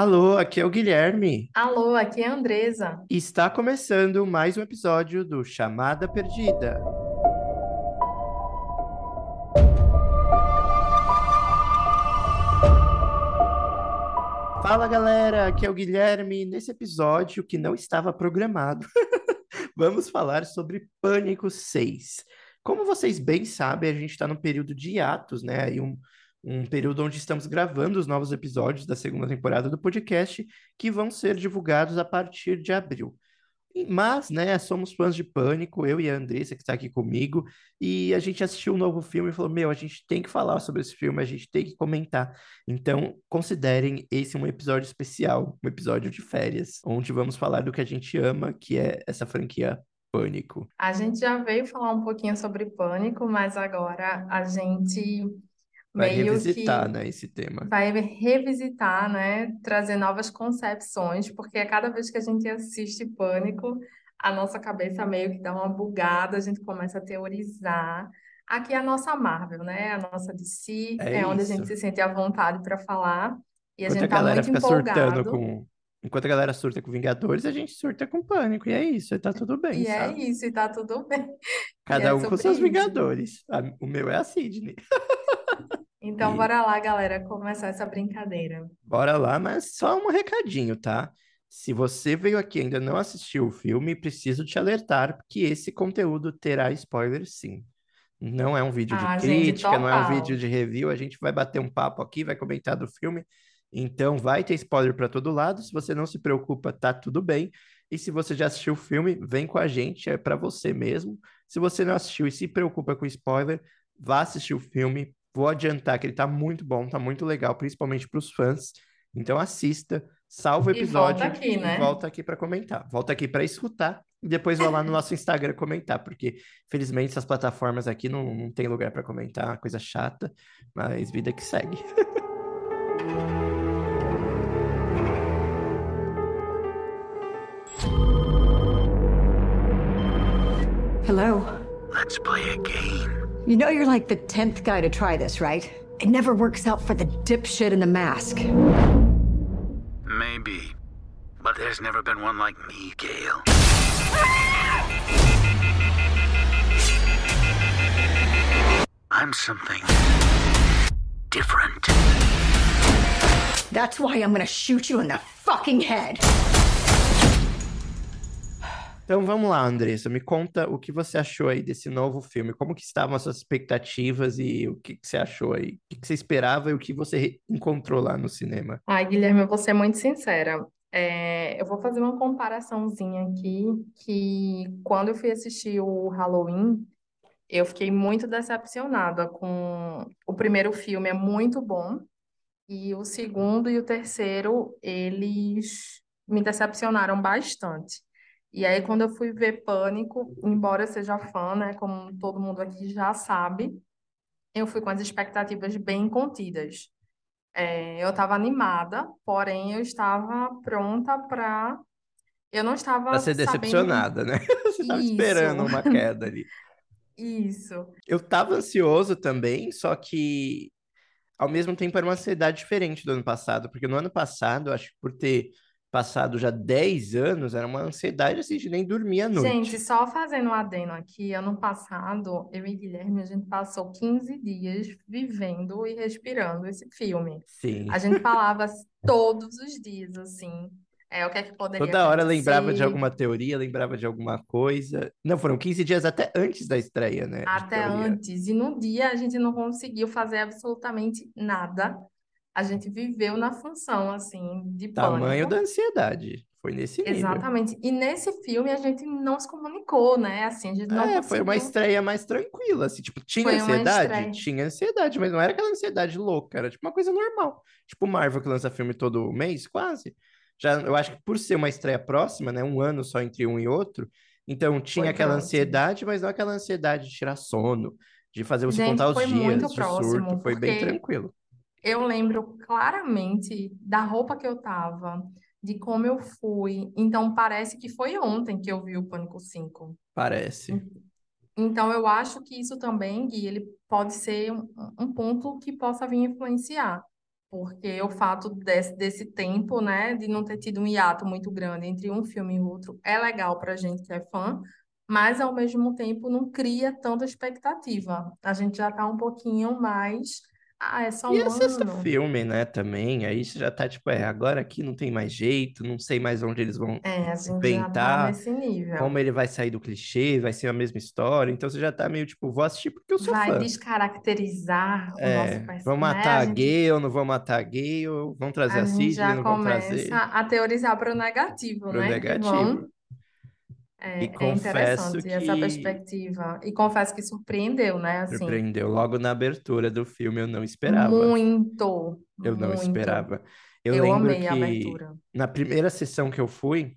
Alô, aqui é o Guilherme. Alô, aqui é a Andresa. E está começando mais um episódio do Chamada Perdida. Fala galera, aqui é o Guilherme. Nesse episódio que não estava programado, vamos falar sobre Pânico 6. Como vocês bem sabem, a gente está num período de hiatos, né? Aí um, um período onde estamos gravando os novos episódios da segunda temporada do podcast, que vão ser divulgados a partir de abril. Mas, né, somos fãs de Pânico, eu e a Andressa, que está aqui comigo, e a gente assistiu um novo filme e falou: Meu, a gente tem que falar sobre esse filme, a gente tem que comentar. Então, considerem esse um episódio especial, um episódio de férias, onde vamos falar do que a gente ama, que é essa franquia Pânico. A gente já veio falar um pouquinho sobre Pânico, mas agora a gente Vai meio revisitar, que né, esse tema. vai revisitar, né? Trazer novas concepções, porque a cada vez que a gente assiste Pânico, a nossa cabeça meio que dá uma bugada, a gente começa a teorizar. Aqui é a nossa Marvel, né? A nossa DC, É é onde a gente se sente à vontade para falar, e a Enquanto a gente tá galera muito fica surtando empolgado. com. Enquanto a galera surta com Vingadores, a gente surta com Pânico. E é isso, e tá tudo bem, E é sabe? isso, e tá tudo bem. Cada é um com seus isso. Vingadores. A- O meu é a Sydney. Então, E bora lá, galera, começar essa brincadeira. bora lá, mas só um recadinho, tá? Se você veio aqui e ainda não assistiu o filme, preciso te alertar que esse conteúdo terá spoiler sim. Não é um vídeo de Ah, gente, crítica, não é um vídeo de review, a gente vai bater um papo aqui, vai comentar do filme. Então vai ter spoiler para todo lado. Se você não se preocupa, tá tudo bem. E se você já assistiu o filme, vem com a gente, é para você mesmo. Se você não assistiu e se preocupa com spoiler, vá assistir o filme. Vou adiantar que ele tá muito bom, tá muito legal, principalmente para os fãs. Então assista, salva o E volta episódio aqui, e né? volta aqui para comentar. Volta aqui para escutar e depois vai lá no nosso Instagram comentar, porque felizmente essas plataformas aqui não, não tem lugar para comentar, coisa chata, mas vida que segue. Hello. Let's play a game. You know you're like the 10th guy to try this, right? It never works out for the dipshit in the mask. Maybe. But there's never been one like me, Gale. I'm something different. That's why I'm gonna shoot you in the fucking head. Então vamos lá, Andressa, me conta o que você achou aí desse novo filme, como que estavam as suas expectativas e o que que você achou aí, o que que você esperava e o que você encontrou lá no cinema. Ai, Guilherme, eu vou ser muito sincera. É, eu vou fazer uma comparaçãozinha aqui, que quando eu fui assistir o Halloween, eu fiquei muito decepcionada com o primeiro filme, é muito bom, e o segundo e o terceiro, eles me decepcionaram bastante. E aí, quando eu fui ver Pânico, embora eu seja fã, né, como todo mundo aqui já sabe, eu fui com as expectativas bem contidas. É, eu estava animada, porém eu estava pronta para. Eu não estava ser sabendo decepcionada, né? Você tava isso, esperando uma queda ali. isso. Eu tava ansioso também, só que ao mesmo tempo era uma ansiedade diferente do ano passado, porque no ano passado, acho que por ter passado já 10 anos, era uma ansiedade assim de nem dormir à Gente, noite. só fazendo um adendo aqui, ano passado, eu e Guilherme, a gente passou 15 dias vivendo e respirando esse filme. Sim. A gente falava todos os dias, assim, é, o que é que poderia Toda hora lembrava de acontecer. alguma teoria, lembrava de alguma coisa. Não, foram 15 dias até antes da estreia, né? Até antes. E no dia a gente não conseguiu fazer absolutamente nada. A gente viveu na função, assim, de Tamanho pânico. da ansiedade. Foi nesse nível. Exatamente. E nesse filme a gente não se comunicou, né? Assim, a gente não É, foi uma conseguiu. estreia mais tranquila, assim, tipo, tinha Foi ansiedade? Tinha ansiedade, mas não era aquela ansiedade louca, era tipo uma coisa normal. Tipo Marvel que lança filme todo mês, quase. Já, eu acho que por ser uma estreia próxima, né, um ano só entre um e outro, então tinha Foi aquela próximo. ansiedade, mas não aquela ansiedade de tirar sono, de fazer você Gente, contar os dias, de surto, foi bem tranquilo. Eu lembro claramente da roupa que eu tava, de como eu fui. Então parece que foi ontem que eu vi o Pânico 5. Parece. Então, eu acho que isso também, Gui, ele pode ser um, um ponto que possa vir influenciar. porque o fato desse, desse tempo, né, de não ter tido um hiato muito grande entre um filme e outro, é legal pra gente que é fã, mas ao mesmo tempo não cria tanta expectativa. A gente já tá um pouquinho mais. Ah, é só E um é sexto filme, né, também. Aí você já tá tipo, é, agora aqui não tem mais jeito, não sei mais onde eles vão É, a gente já tá inventar, nesse nível. como ele vai sair do clichê, vai ser a mesma história. Então você já tá meio tipo, vou assistir porque eu sou Vai fã. descaracterizar o nosso É, vão personagem, né? matar A a gente, Gale, não vão matar a Gale, vão trazer a a gente Sidney, já não vão começa trazer a teorizar para o negativo, pro né? Negativo. vão. E É, é confesso interessante essa que perspectiva. E confesso que surpreendeu, né? Assim, surpreendeu. Logo na abertura do filme eu não esperava. muito, Eu não muito. esperava. Eu Eu lembro amei a que abertura. na primeira sessão que eu fui,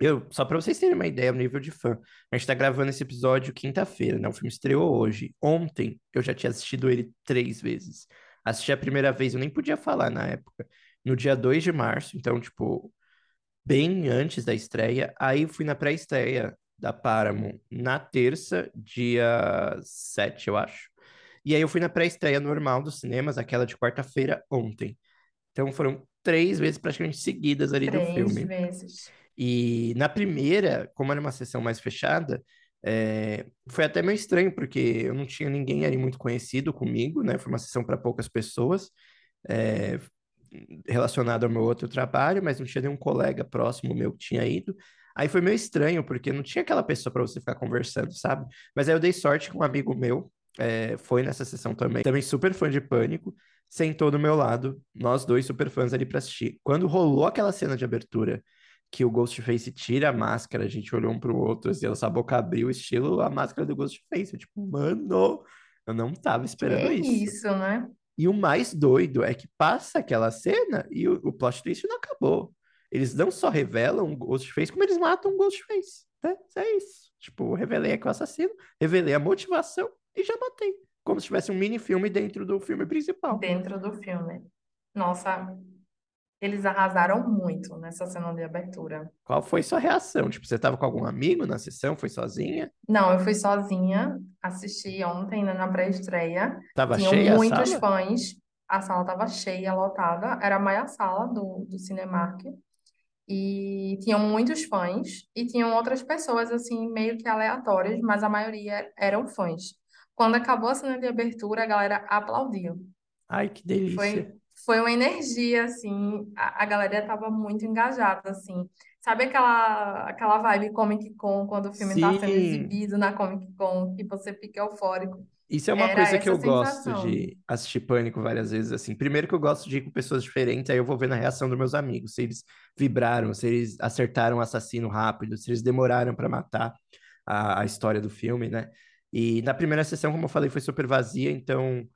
eu, só para vocês terem uma ideia, o nível de fã. A gente tá gravando esse episódio quinta-feira, né? O filme estreou hoje. Ontem eu já tinha assistido ele três vezes. Assisti a primeira vez, eu nem podia falar na época. No dia 2 de março, então, tipo, bem antes da estreia. Aí fui na pré-estreia da Paramount na terça, dia 7, eu acho. E aí eu fui na pré-estreia normal dos cinemas, aquela de quarta-feira, ontem. Então foram três vezes praticamente seguidas ali do Três filme. vezes. E na primeira, como era uma sessão mais fechada, é, foi até meio estranho, porque eu não tinha ninguém ali muito conhecido comigo, né? Foi uma sessão para poucas pessoas, é, relacionado ao meu outro trabalho, mas não tinha nenhum colega próximo meu que tinha ido. Aí foi meio estranho, porque não tinha aquela pessoa para você ficar conversando, sabe? Mas aí eu dei sorte que um amigo meu é, foi nessa sessão também, também super fã de Pânico, sentou do meu lado, nós dois super fãs ali para assistir. Quando rolou aquela cena de abertura que o Ghostface tira a máscara, a gente olhou um pro outro, assim, essa boca abriu, estilo a máscara do Ghostface. Eu, tipo, mano, eu não tava Que esperando isso. isso, né? E o mais doido é que passa aquela cena e o, o plot twist não acabou. Eles não só revelam o Ghostface, como eles matam o Ghostface, né? É isso. Tipo, revelei aqui o assassino, revelei a motivação e já matei. Como se tivesse um mini filme dentro do filme principal. Dentro do filme. Nossa, eles arrasaram muito nessa cena de abertura. Qual foi sua reação? Tipo, você tava com algum amigo na sessão? Foi sozinha? Não, eu fui sozinha, assisti ontem, né, na pré-estreia. Tava Tinham cheia a muitos sala? fãs, a sala estava cheia, lotada, era a maior sala do, do Cinemark. E tinham muitos fãs, e tinham outras pessoas, assim, meio que aleatórias, mas a maioria eram fãs. Quando acabou a cena de abertura, a galera aplaudiu. Ai, que delícia. Foi, foi uma energia, assim, a, a galera estava muito engajada, assim. Sabe aquela, aquela vibe Comic Con, quando o filme está sendo Sim, exibido na Comic Con, que você fica eufórico? isso é uma Era coisa que eu gosto sensação. de assistir Pânico várias vezes, assim. Primeiro que eu gosto de ir com pessoas diferentes, aí eu vou ver na reação dos meus amigos, se eles vibraram, se eles acertaram o assassino rápido, se eles demoraram para matar a, a história do filme, né? E na primeira sessão, como eu falei, foi super vazia, então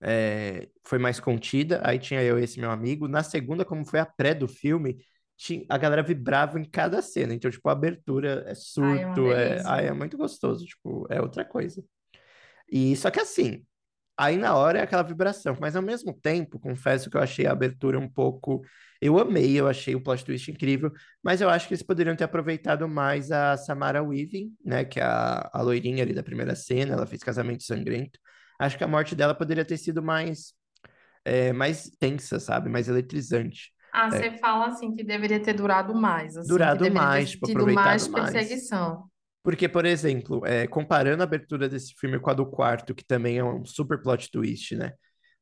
é, foi mais contida. Aí tinha eu e esse meu amigo. Na segunda, como foi a pré do filme, tinha, a galera vibrava em cada cena. Então, tipo, a abertura é Ai, é surto, é, ai, é muito gostoso, tipo, é outra coisa. E só que assim, aí na hora é aquela vibração, mas ao mesmo tempo, confesso que eu achei a abertura um pouco. Eu amei, eu achei o plot twist incrível, mas eu acho que eles poderiam ter aproveitado mais a Samara Weaving, né, que é a, a loirinha ali da primeira cena, ela fez Casamento Sangrento. Acho que a morte dela poderia ter sido mais, é, mais tensa, sabe? Mais eletrizante. Ah, É, você fala assim que deveria ter durado mais, assim, durado mais, tipo, mais aproveitado mais. perseguição. Porque, por exemplo, é, comparando a abertura desse filme com a do quarto, que também é um super plot twist, né?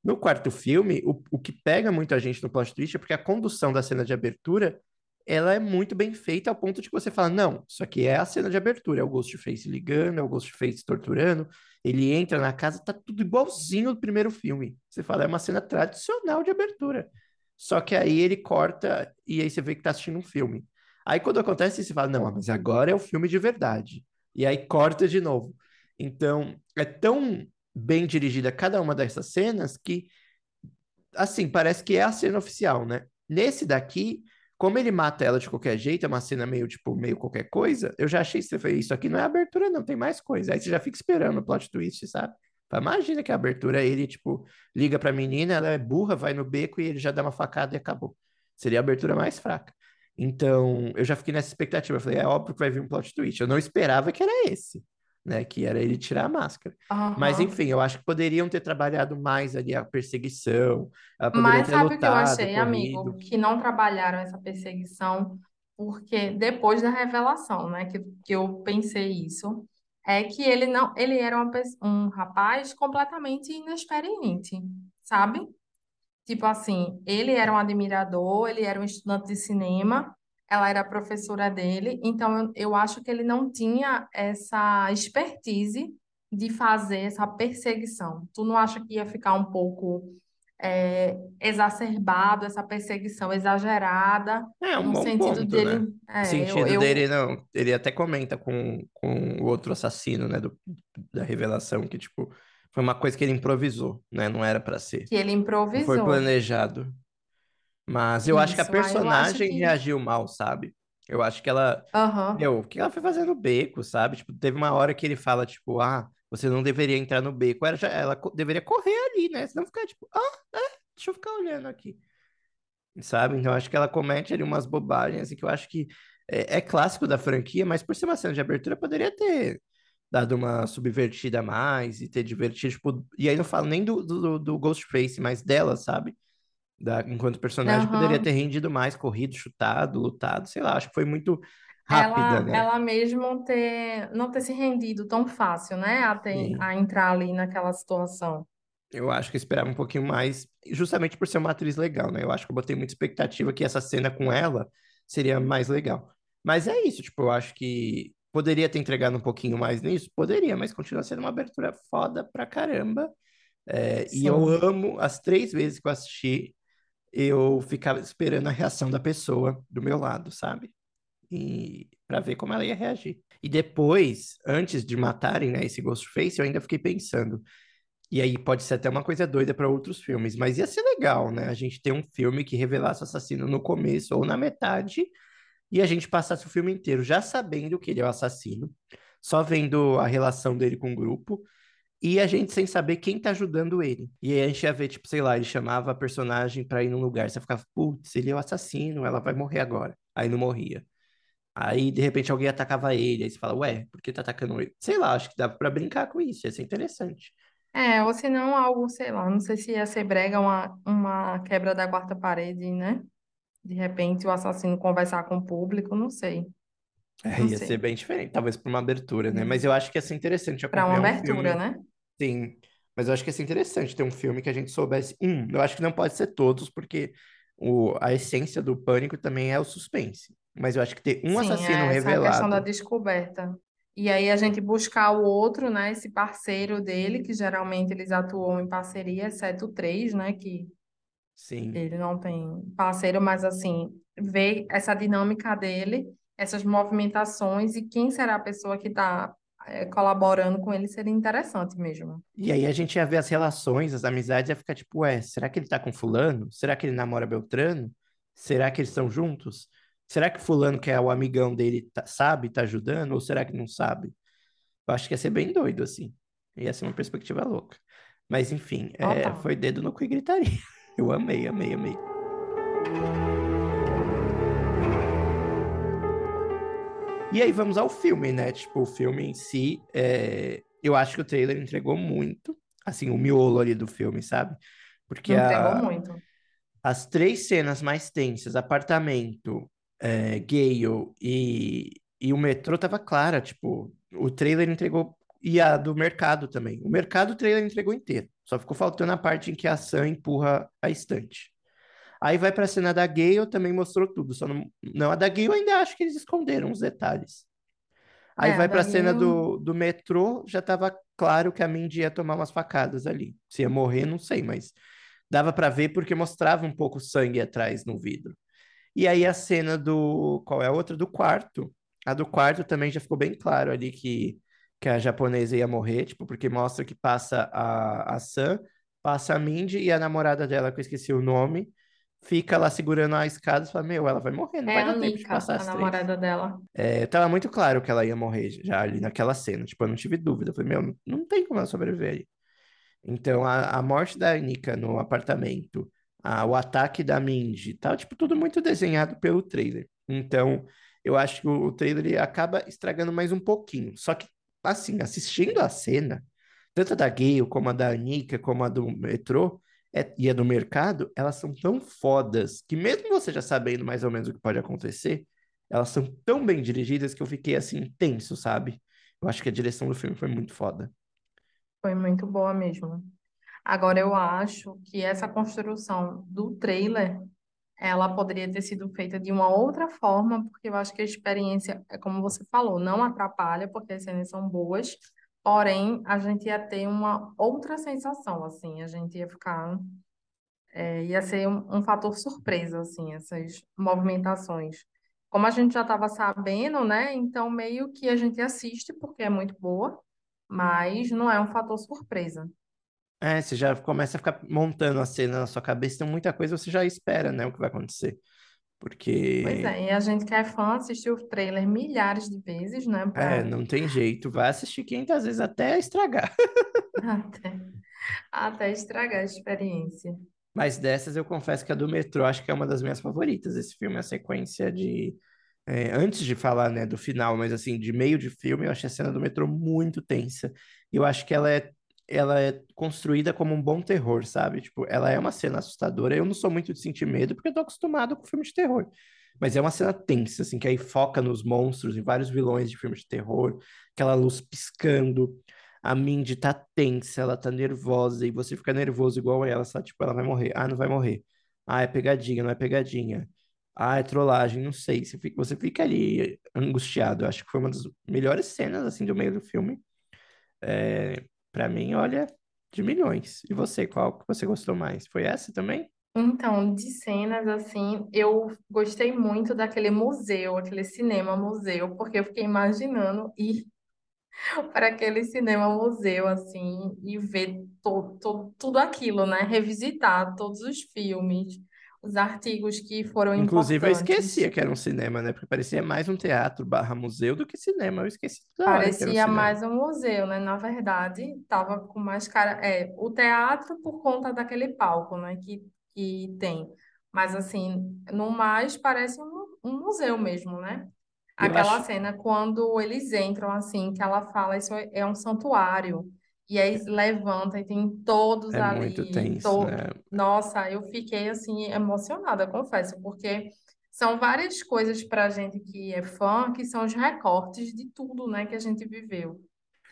No quarto filme, o, o que pega muito a gente no plot twist é porque a condução da cena de abertura, ela é muito bem feita ao ponto de que você fala, não, isso aqui é a cena de abertura, é o Ghostface ligando, é o Ghostface torturando, ele entra na casa, tá tudo igualzinho do primeiro filme. Você fala, é uma cena tradicional de abertura. Só que aí ele corta e aí você vê que tá assistindo um filme. Aí quando acontece isso, você fala, não, mas agora é o filme de verdade. E aí corta de novo. Então, é tão bem dirigida cada uma dessas cenas que, assim, parece que é a cena oficial, né? Nesse daqui, como ele mata ela de qualquer jeito, é uma cena meio, tipo, meio qualquer coisa, eu já achei você fez isso aqui não é abertura, não, tem mais coisa. Aí você já fica esperando o plot twist, sabe? Imagina que a abertura ele, tipo, liga pra menina, ela é burra, vai no beco e ele já dá uma facada e acabou. Seria a abertura mais fraca. Então, eu já fiquei nessa expectativa. Eu falei, é óbvio que vai vir um plot twist. Eu não esperava que era esse. Né? Que era ele tirar a máscara. Mas Aham. enfim, eu acho que poderiam ter trabalhado mais ali a perseguição, ela poderia Mas ter sabe o que eu achei, amigo? corrido. Que não trabalharam essa perseguição, porque depois da revelação, né, que, que eu pensei isso, é que ele não, ele era uma, um rapaz completamente inexperiente, sabe? Tipo assim, ele era um admirador, ele era um estudante de cinema, ela era professora dele, então eu, eu acho que ele não tinha essa expertise de fazer essa perseguição. Tu não acha que ia ficar um pouco é, exacerbado, essa perseguição exagerada, É um no bom sentido ponto, né? dele. O É, eu, sentido dele, eu não. Ele até comenta com, com o outro assassino, né? Do, da revelação, que, tipo, foi uma coisa que ele improvisou, né? Não era pra ser. que ele Não foi improvisou. planejado. Mas eu acho que a Isso, acho personagem que. reagiu mal, sabe? Eu acho que ela. Aham, Meu, o que ela foi fazendo beco, sabe? Tipo, teve uma hora que ele fala, tipo, ah, você não deveria entrar no beco. Ela, já, ela deveria correr ali, né? Senão ficar, tipo, ah, é, deixa eu ficar olhando aqui. Sabe? Então, acho que ela comete ali umas bobagens, assim, que eu acho que é, é clássico da franquia, mas por ser uma cena de abertura, poderia ter dado uma subvertida a mais e ter divertido, tipo, e aí não falo nem do, do, do Ghostface, mas dela, sabe? Da, enquanto personagem, poderia ter rendido mais, corrido, chutado, lutado, sei lá, acho que foi muito rápida, Ela, né? ela mesmo ter, não ter se rendido tão fácil, né? A, ter, Sim. a entrar ali naquela situação. Eu acho que eu esperava um pouquinho mais, justamente por ser uma atriz legal, né? Eu acho que eu botei muita expectativa que essa cena com ela seria mais legal. Mas é isso, tipo, eu acho que poderia ter entregado um pouquinho mais nisso? Poderia, mas continua sendo uma abertura foda pra caramba. É, e eu amo, as três vezes que eu assisti, eu ficava esperando a reação da pessoa do meu lado, sabe? E para ver como ela ia reagir. E depois, antes de matarem, né, esse Ghostface, eu ainda fiquei pensando. E aí pode ser até uma coisa doida para outros filmes, mas ia ser legal, né? A gente ter um filme que revelasse o assassino no começo ou na metade e a gente passasse o filme inteiro já sabendo que ele é o assassino, só vendo a relação dele com o grupo e a gente sem saber quem tá ajudando ele. E aí a gente ia ver, tipo, sei lá, ele chamava a personagem pra ir num lugar, você ficava, putz, ele é o assassino, ela vai morrer agora. Aí não morria. Aí, de repente, alguém atacava ele, aí você fala, ué, por que tá atacando ele? Sei lá, acho que dava pra brincar com isso, ia ser interessante. É, ou se não, algo, sei lá, não sei se ia ser brega uma, uma quebra da quarta parede, né? De repente o assassino conversar com o público, não sei, É, ia ser sei. bem diferente, talvez para uma abertura, né? Mas eu acho que ia ser interessante Para uma acompanhar um abertura, filme, né? sim. Mas eu acho que ia ser interessante ter um filme que a gente soubesse. Um, eu acho que não pode ser todos, porque o, a essência do Pânico também é o suspense. Mas eu acho que ter um Sim, assassino é essa é a questão da revelado, descoberta. E aí a gente buscar o outro, né? Esse parceiro dele, que geralmente eles atuam em parceria, exceto o três, né? Que sim. ele não tem parceiro, mas assim, ver essa dinâmica dele, essas movimentações e quem será a pessoa que está colaborando com ele seria interessante mesmo. E aí a gente ia ver as relações, as amizades, ia ficar tipo, ué, será que ele tá com fulano? Será que ele namora Beltrano? Será que eles estão juntos? Será que fulano, que é o amigão dele, tá- sabe, tá ajudando? Ou será que não sabe? Eu acho que ia ser bem doido, assim. Ia ser uma perspectiva louca. Mas, enfim, é, foi dedo no cu e gritaria. Eu amei, amei, amei. E aí vamos ao filme, né? Tipo, o filme em si, é, eu acho que o trailer entregou muito, assim, o miolo ali do filme, sabe? Porque Entregou a, muito. as três cenas mais tensas, apartamento, é, Gale e, e o metrô, tava clara, tipo, o trailer entregou, e a do mercado também. O mercado, o trailer entregou inteiro, só ficou faltando a parte em que a Sam empurra a estante. Aí vai pra cena da Gale, também mostrou tudo, só não, não, a da Gale eu ainda acho que eles esconderam os detalhes. Aí É, vai pra daí cena do, do metrô, já tava claro que a Mindy ia tomar umas facadas ali. Se ia morrer, não sei, mas dava pra ver porque mostrava um pouco sangue atrás no vidro. E aí a cena do. Qual é a outra? Do quarto. A do quarto também já ficou bem claro ali que, que a japonesa ia morrer, tipo, porque mostra que passa a, a Sam, passa a Mindy e a namorada dela, que eu esqueci o nome, fica lá segurando a escada e fala: Meu, ela vai morrer, não É vai a dar tempo de Nika, passar a as três. namorada dela. É, tava muito claro que ela ia morrer já ali naquela cena, tipo, eu não tive dúvida. Eu falei: Meu, não tem como ela sobreviver aí. Então, a, a morte da Anika no apartamento, a- o ataque da Mindy, tá, tipo, tudo muito desenhado pelo trailer. Então, eu acho que o, o trailer ele acaba estragando mais um pouquinho. Só que assim, assistindo a cena, tanto a da Gale, como a da Anika, como a do metrô, é, e a do mercado, elas são tão fodas que mesmo você já sabendo mais ou menos o que pode acontecer, elas são tão bem dirigidas que eu fiquei assim, tenso, sabe? Eu acho que a direção do filme foi muito foda. Foi muito boa mesmo. Agora, eu acho que essa construção do trailer, ela poderia ter sido feita de uma outra forma, porque eu acho que a experiência, é como você falou, não atrapalha, porque as cenas são boas, porém, a gente ia ter uma outra sensação, assim, a gente ia ficar, é, ia ser um, um fator surpresa, assim, essas movimentações. Como a gente já estava sabendo, né, então meio que a gente assiste, porque é muito boa, mas não é um fator surpresa. É, você já começa a ficar montando a cena na sua cabeça, então muita coisa você já espera, né, o que vai acontecer. Pois Porque, é, e a gente que é fã assistiu o trailer milhares de vezes, né, é, pra não tem jeito, vai assistir 500 vezes até estragar. até, até estragar a experiência. Mas dessas eu confesso que a do metrô acho que é uma das minhas favoritas. Esse filme, a sequência de. é, antes de falar, né, do final, mas assim, de meio de filme, eu achei a cena do metrô muito tensa. E eu acho que ela é, ela é construída como um bom terror, sabe? Tipo, ela é uma cena assustadora. Eu não sou muito de sentir medo, porque eu tô acostumado com filme de terror. Mas é uma cena tensa, assim, que aí foca nos monstros, em vários vilões de filme de terror, aquela luz piscando. A Mindy tá tensa, ela tá nervosa, e você fica nervoso igual ela, sabe? Tipo, ela vai morrer. Ah, não vai morrer. Ah, é pegadinha, não é pegadinha. Ah, é trollagem, não sei. Você fica, você fica ali angustiado. Eu acho que foi uma das melhores cenas, assim, do meio do filme. É, para mim, olha, de milhões. E você, qual que você gostou mais? Foi essa também? Então, de cenas assim, eu gostei muito daquele museu, aquele cinema museu, porque eu fiquei imaginando ir para aquele cinema museu assim e ver to, to, tudo aquilo, né? Revisitar todos os filmes, os artigos que foram Inclusive, eu esquecia que era um cinema, né? Porque parecia mais um teatro barra museu do que cinema. Eu esqueci toda um Parecia cinema. mais um museu, né? Na verdade, tava com mais cara. É, o teatro por conta daquele palco, né? Que, que tem. Mas, assim, no mais, parece um, um museu mesmo, né? Eu Aquela acho, cena quando eles entram, assim, que ela fala, isso é é um santuário. E aí levanta e tem todos é muito ali. tenso, To... né? Nossa, eu fiquei, assim, emocionada, confesso, porque são várias coisas para a gente que é fã, que são os recortes de tudo, né, que a gente viveu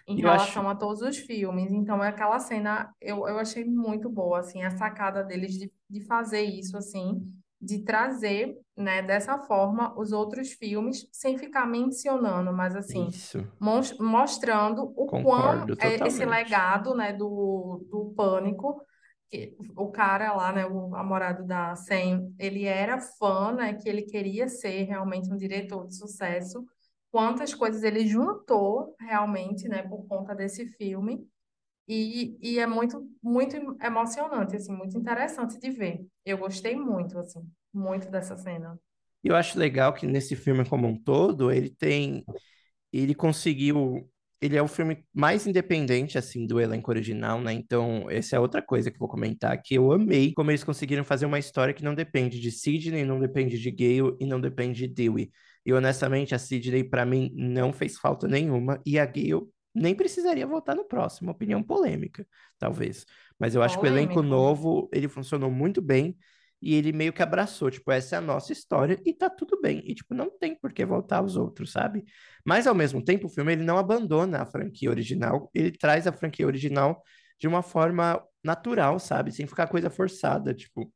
em eu acho relação a todos os filmes. Então, é aquela cena eu, eu achei muito boa, assim, a sacada deles de, de fazer isso, assim, de trazer, né, dessa forma os outros filmes, sem ficar mencionando, mas, assim, mostrando o quão é esse legado, né, do, do Pânico, que o cara lá, né, o namorado da Sam, ele era fã, né, que ele queria ser realmente um diretor de sucesso, quantas coisas ele juntou realmente, né, por conta desse filme. E, e é muito, muito emocionante, assim, muito interessante de ver. Eu gostei muito, assim, muito dessa cena. E eu acho legal que nesse filme como um todo, ele tem ele conseguiu. Ele é o filme mais independente, assim, do elenco original, né? Então, essa é outra coisa que eu vou comentar, que eu amei como eles conseguiram fazer uma história que não depende de Sidney, não depende de Gale e não depende de Dewey. E, honestamente, a Sidney, pra mim, não fez falta nenhuma, e a Gale nem precisaria voltar no próximo. Opinião polêmica, talvez. Mas eu acho que o elenco novo, ele funcionou muito bem, e ele meio que abraçou, tipo, essa é a nossa história, e tá tudo bem. E, tipo, não tem por que voltar os outros, sabe? Mas, ao mesmo tempo, o filme ele não abandona a franquia original, ele traz a franquia original de uma forma natural, sabe? Sem ficar coisa forçada, tipo,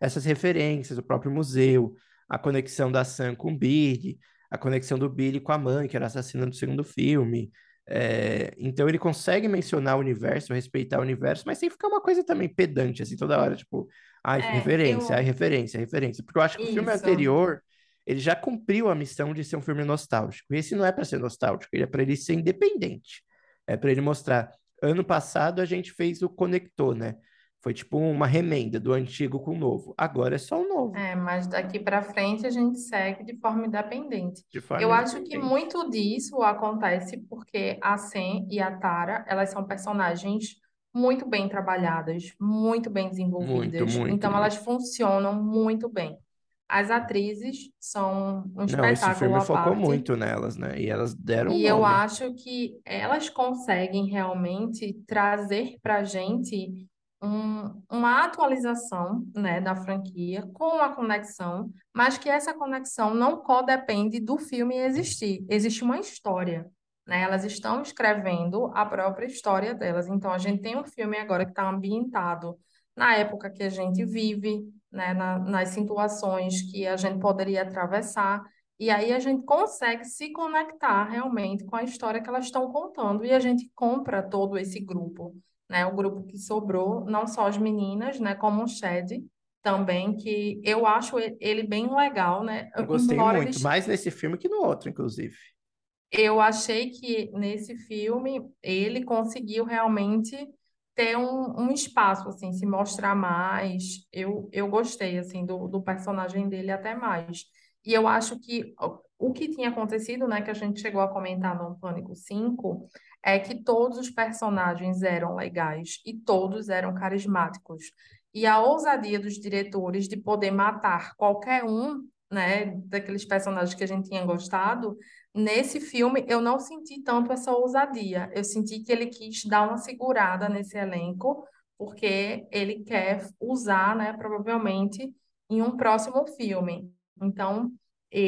essas referências, o próprio museu, a conexão da Sam com o Billy, a conexão do Billy com a mãe, que era assassina do segundo filme. É, então ele consegue mencionar o universo, respeitar o universo, mas sem ficar uma coisa também pedante, assim, toda hora, tipo, ai, É, referência, ai, eu. referência, referência. Porque eu acho que o filme Isso. anterior ele já cumpriu a missão de ser um filme nostálgico. E esse não é para ser nostálgico, ele é para ele ser independente. É para ele mostrar. Ano passado a gente fez o Conector, né? Foi tipo uma remenda do antigo com o novo. Agora é só o novo, É, mas daqui para frente a gente segue de forma independente. de forma Eu acho que muito disso acontece porque a Sen e a Tara, elas são personagens muito bem trabalhadas, muito bem Muito, desenvolvidas. muito, Então elas muito. funcionam muito bem. As atrizes são um Não, esse espetáculo filme focou parte. muito nelas, né? E elas deram um E eu acho que elas conseguem realmente trazer para a gente um- uma atualização, né, da franquia com a conexão, mas que essa conexão não codepende do filme existir. Existe uma história, né? Elas estão escrevendo a própria história delas. Então, a gente tem um filme agora que está ambientado na época que a gente vive, né, na- nas situações que a gente poderia atravessar. E aí a gente consegue se conectar realmente com a história que elas estão contando e a gente compra todo esse grupo, né? O grupo que sobrou, não só as meninas, né, como o Shed também, que eu acho ele bem legal, né? Eu gostei Embora muito, eles mais nesse filme que no outro, inclusive. eu achei que nesse filme ele conseguiu realmente ter um, um espaço, assim, se mostrar mais. Eu, eu gostei, assim, do, do personagem dele até mais. E eu acho que o, o que tinha acontecido, né, que a gente chegou a comentar no Pânico 5, é que todos os personagens eram legais e todos eram carismáticos. E a ousadia dos diretores de poder matar qualquer um, né, daqueles personagens que a gente tinha gostado Nesse filme, eu não senti tanto essa ousadia. Eu senti que ele quis dar uma segurada nesse elenco, porque ele quer usar, né, provavelmente, em um próximo filme. Então,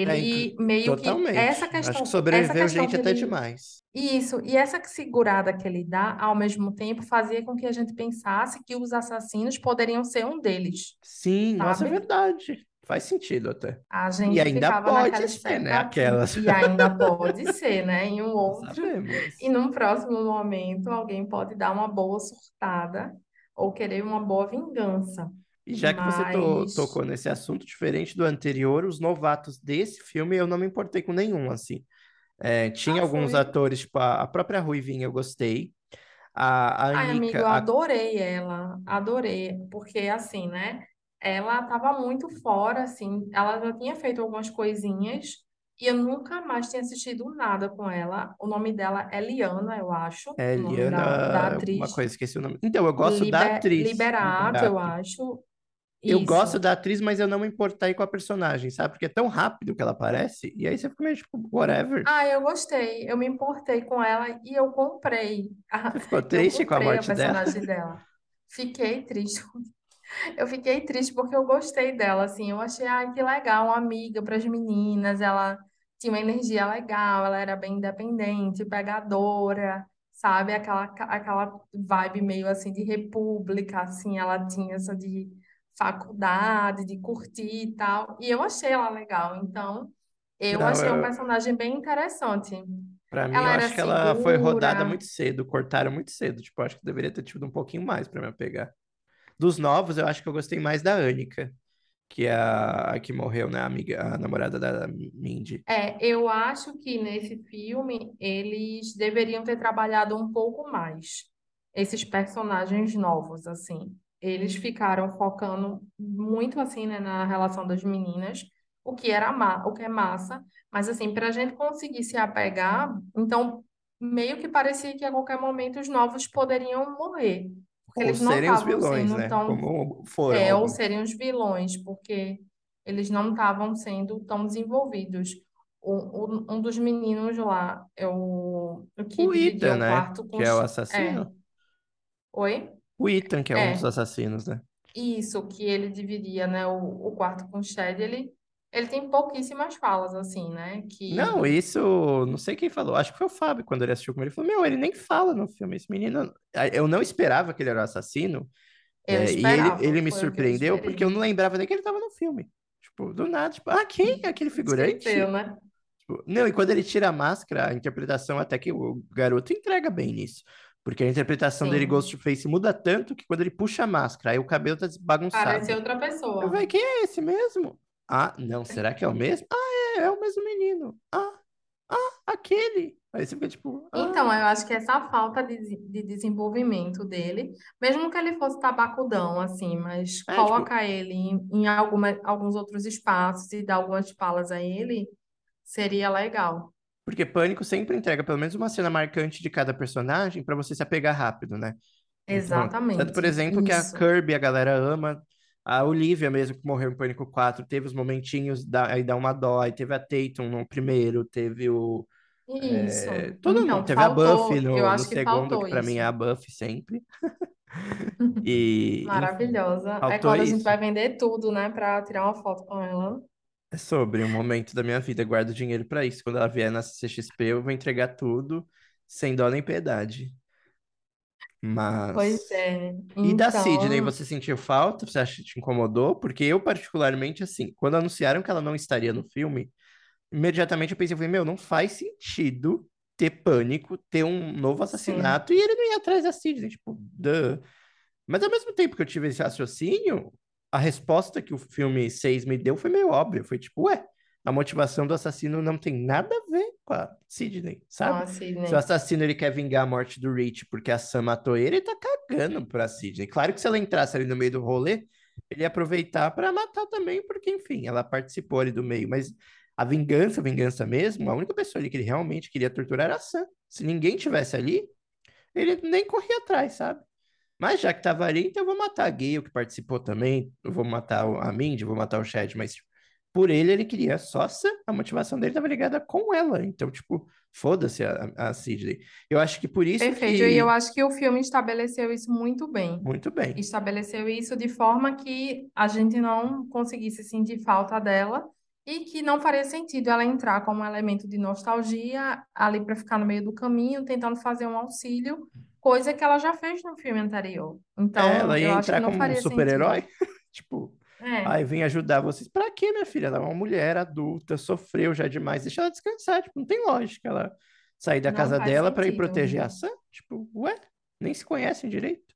É, ele meio que totalmente. essa Acho questão, que essa sobreviveu questão gente que até ele demais. isso, e essa segurada que ele dá, ao mesmo tempo, fazia com que a gente pensasse que os assassinos poderiam ser um deles, Sim, nossa, é sabe? verdade. Faz sentido até. A E gente ainda ficava naquela pode ser, né? Aquelas. e ainda pode ser, né? Em um outro sabemos. E num próximo momento, alguém pode dar uma boa surtada ou querer uma boa vingança. E já que você to- tocou nesse assunto, diferente do anterior, os novatos desse filme eu não me importei com nenhum, assim. É, tinha ah, alguns foi. atores, tipo a, própria Ruivinha, eu gostei. A, a Ai, amigo, Anica, eu a- adorei ela, adorei, porque assim, né? Ela estava muito fora, assim, ela já tinha feito algumas coisinhas e eu nunca mais tinha assistido nada com ela. O nome dela é Liana, eu acho, é nome da, da atriz. coisa, esqueci o nome. Então, eu gosto da Liber, atriz, Liberato, eu Liberato. acho. Eu gosto da atriz, mas eu não me importei com a personagem, sabe? Porque é tão rápido que ela aparece, e aí você fica meio tipo, whatever. Ah, eu gostei. Eu me importei com ela e eu comprei. a- Você ficou triste com a comprei a morte dela? personagem dela. Fiquei triste. Eu fiquei triste porque eu gostei dela, assim. Eu achei, ai, que legal, uma amiga para as meninas. Ela tinha uma energia legal, ela era bem independente, pegadora, sabe? Aquela, aquela vibe meio assim de república, assim. Ela tinha essa de faculdade, de curtir e tal. E eu achei ela legal. Então, eu Não, achei um eu, personagem bem interessante. Pra mim, eu Ela era acho que ela foi rodada muito cedo, cortaram muito cedo. Tipo, eu acho que deveria ter tido um pouquinho mais pra me apegar. Dos novos, eu acho que eu gostei mais da Anica, que é a, a que morreu, né? A amiga, a namorada da Mindy. É, eu acho que nesse filme eles deveriam ter trabalhado um pouco mais esses personagens novos, assim. Eles ficaram focando muito assim, né, na relação das meninas, o que era o que é massa, mas assim, para a gente conseguir se apegar, então meio que parecia que a qualquer momento os novos poderiam morrer, porque Ou eles não serem os estavam vilões, sendo né? tão Como foram é, ou serem os vilões, porque eles não estavam sendo tão desenvolvidos. O, o- um dos meninos lá, é o, o que O o né? quarto com... Que é o Ch- É, assassino. oi? O Ethan, que é um dos É, assassinos, né? isso, que ele dividia, né, o, o quarto com o Shed, ele, ele tem pouquíssimas falas, assim, né, Não, que... isso, não sei quem falou. Acho que foi o Fábio quando ele assistiu comigo. Ele falou: Meu, ele nem fala no filme. Esse menino. Eu não esperava que ele era o assassino. É, e ele, ele me que eu surpreendeu porque eu não lembrava nem que ele tava no filme. Tipo, do nada, tipo, ah, quem é aquele figurante? Esqueceu, né? Tipo, não, e quando ele tira a máscara, a interpretação até que o garoto entrega bem nisso. Porque a interpretação dele Sim, Ghostface muda tanto que quando ele puxa a máscara, aí o cabelo tá parece bagunçado. outra Eu pessoa. falei, quem é esse mesmo? Ah, não, será que é o mesmo? Ah, é, é o mesmo menino. Ah, ah, aquele. Aí você fica tipo, Então, ah, eu acho que essa falta de, de desenvolvimento dele, mesmo que ele fosse tabacudão, assim, mas é, tipo, colocar ele em, em alguma, alguns outros espaços e dar algumas falas a ele, seria legal. Porque Pânico sempre entrega pelo menos uma cena marcante de cada personagem pra você se apegar rápido, né? Então, tanto por Exatamente, exemplo que a isso. Kirby a galera ama, A Olivia mesmo, que morreu em Pânico 4, teve os momentinhos, da, aí dá uma dó, aí teve a Tatum no primeiro, teve o... Isso. é, todo Então, mundo, teve a faltou, Buffy eu no, no segundo, que pra mim isso. é a Buffy sempre. E, Maravilhosa. É quando a gente isso. vai vender tudo, né, pra tirar uma foto com ela. É sobre um momento da minha vida, guardo dinheiro pra isso. Quando ela vier na CXP, eu vou entregar tudo, sem dó nem piedade. Pois Mas. é. E da Então, você sentiu falta? Você acha que te incomodou? Porque eu, particularmente, assim, quando anunciaram que ela não estaria no filme, imediatamente eu pensei, eu falei, meu, não faz sentido ter pânico, ter um novo sim. assassinato e ele não ir atrás da Sydney, tipo, duh. Mas ao mesmo tempo que eu tive esse raciocínio, a resposta que o filme 6 me deu foi meio óbvia. Foi tipo, ué, a motivação do assassino não tem nada a ver com a Sydney, Com sabe? a Se o assassino ele quer vingar a morte do Rich porque a Sam matou ele, ele tá cagando pra Sydney. Claro que se ela entrasse ali no meio do rolê, ele ia aproveitar pra matar também, porque, enfim, ela participou ali do meio. Mas a vingança, a vingança mesmo, a única pessoa ali que ele realmente queria torturar era a Sam. Se ninguém tivesse ali, ele nem corria atrás, sabe? Mas já que tava ali, então eu vou matar a Gale, que participou também. Eu vou matar a Mindy, vou matar o Chad, mas tipo, por ele, ele queria a Sam. A motivação dele tava ligada com ela. Então, tipo, foda-se a, a Sidney. Eu acho que por isso Perfeito. E eu que. acho que o filme estabeleceu isso muito bem. Muito bem. Estabeleceu isso de forma que a gente não conseguisse sentir falta dela e que não faria sentido ela entrar como um elemento de nostalgia ali para ficar no meio do caminho, tentando fazer um auxílio, coisa que ela já fez no filme anterior. É, Então, ela ia eu acho que entrar não como um super-herói. Tipo, É, ai, vim ajudar vocês. Pra quê, minha filha? Ela é uma mulher adulta, sofreu já demais. Deixa ela descansar. Tipo, não tem lógica ela sair da não casa dela pra ir proteger a Sam. Tipo, ué, nem se conhecem direito.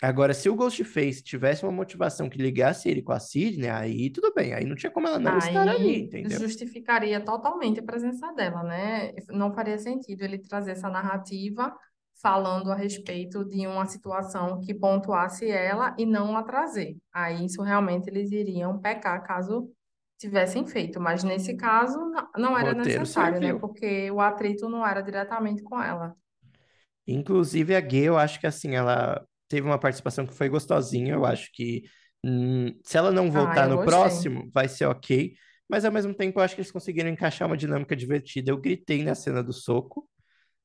Agora, se o Ghostface tivesse uma motivação que ligasse ele com a Sidney, aí tudo bem. Aí não tinha como ela não estar ali, Aí entendeu? justificaria totalmente a presença dela, né? Não faria sentido ele trazer essa narrativa falando a respeito de uma situação que pontuasse ela e não a trazer. Aí isso realmente eles iriam pecar caso tivessem feito, mas nesse caso não- era necessário, né? serviu. Porque o atrito não era diretamente com ela. Inclusive, a Gay, eu acho que assim, ela teve uma participação que foi gostosinha. Eu acho que hum, se ela não Ah, voltar eu no gostei. próximo, vai ser ok. Mas ao mesmo tempo, eu acho que eles conseguiram encaixar uma dinâmica divertida. Eu gritei na cena do soco,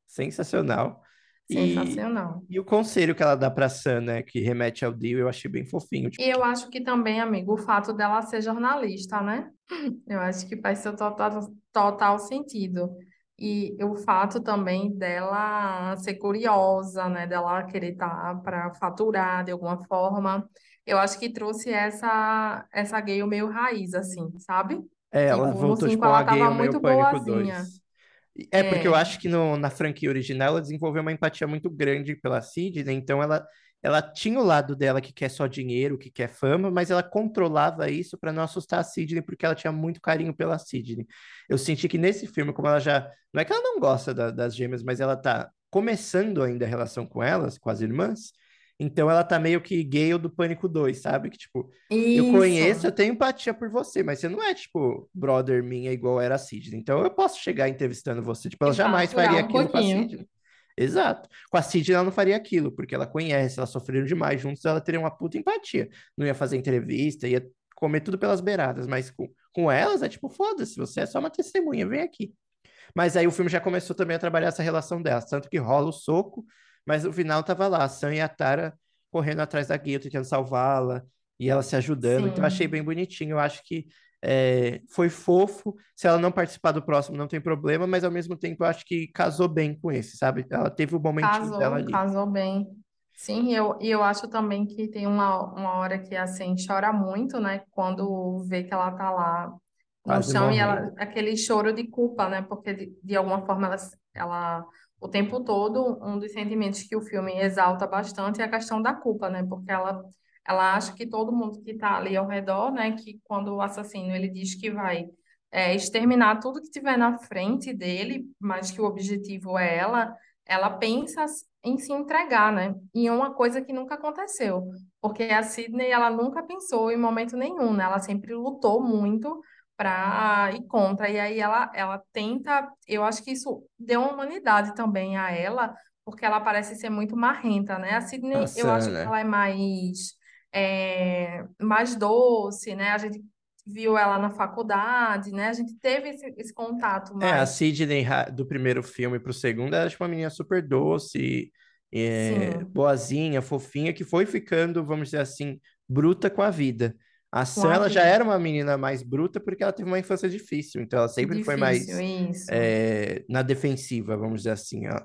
sensacional. E, Sensacional. e o conselho que ela dá pra Sam, né, que remete ao Dio, eu achei bem fofinho. Tipo, E eu acho que também, amigo, o fato dela ser jornalista, né? Eu acho que faz seu total, total sentido. E o fato também dela ser curiosa, né? Dela querer estar para faturar de alguma forma. Eu acho que trouxe essa, essa gay meio raiz, assim, sabe? é, ela Tipo, voltou 5 tipo ela meio muito Pânico boazinha. 2. É porque eu É, acho que no- na franquia original ela desenvolveu uma empatia muito grande pela Sidney, então ela, ela tinha o lado dela que quer só dinheiro, que quer fama, mas ela controlava isso para não assustar a Sidney, porque ela tinha muito carinho pela Sidney. Eu senti que nesse filme, como ela já. Não é que ela não gosta da- das gêmeas, mas ela tá começando ainda a relação com elas, com as irmãs. Então ela tá meio que Gale do Pânico 2, sabe? Que tipo, eu conheço, isso. eu tenho empatia por você, mas você não é, tipo, brother minha igual era a Sidney. Então eu posso chegar entrevistando você. Tipo, ela jamais faria um aquilo com a pouquinho. Sidney. Exato. Com a Sidney ela não faria aquilo, porque ela conhece, elas sofreram demais juntos, ela teria uma puta empatia. Não ia fazer entrevista, ia comer tudo pelas beiradas, mas com, com elas é tipo, foda-se, você é só uma testemunha, vem aqui. Mas aí o filme já começou também a trabalhar essa relação delas, tanto que rola o soco, mas no final tava lá, a Sam e a Tara correndo atrás da Gale, tentando salvá-la, e ela se ajudando. Então eu achei Sim. bem bonitinho. Eu acho que é, foi fofo. Se ela não participar do próximo, não tem problema, mas ao mesmo tempo eu acho que casou bem com esse, sabe? Ela teve o momentinho dela Casou, ali. casou bem. Sim, e eu, e eu acho também que tem uma, uma hora que assim chora muito, né? Quando vê que ela tá lá no Quase chão e ela, aquele choro de culpa, né? Porque de, de alguma forma ela, ela, o tempo todo, um dos sentimentos que o filme exalta bastante é a questão da culpa, né? Porque ela, ela acha que todo mundo que tá ali ao redor, né? Que quando o assassino ele diz que vai é, exterminar tudo que tiver na frente dele, mas que o objetivo é ela, ela pensa em se entregar, né? E é uma coisa que nunca aconteceu, porque a Sydney ela nunca pensou em momento nenhum, né? Ela sempre lutou muito para ir contra. E aí ela, ela tenta, eu acho que isso deu uma humanidade também a ela, porque ela parece ser muito marrenta, né? A A Sydney, eu Sam, acho que né? ela é mais é, mais doce, né? A gente viu ela na faculdade, né? A gente teve esse, esse contato É, a mais. Sidney do primeiro filme pro segundo era tipo uma menina super doce, é, boazinha, fofinha, que foi ficando, vamos dizer assim, bruta com a vida. A Sam, ela já era uma menina mais bruta porque ela teve uma infância difícil, então ela sempre foi Difícil, mais isso. é, na defensiva, vamos dizer assim, ó.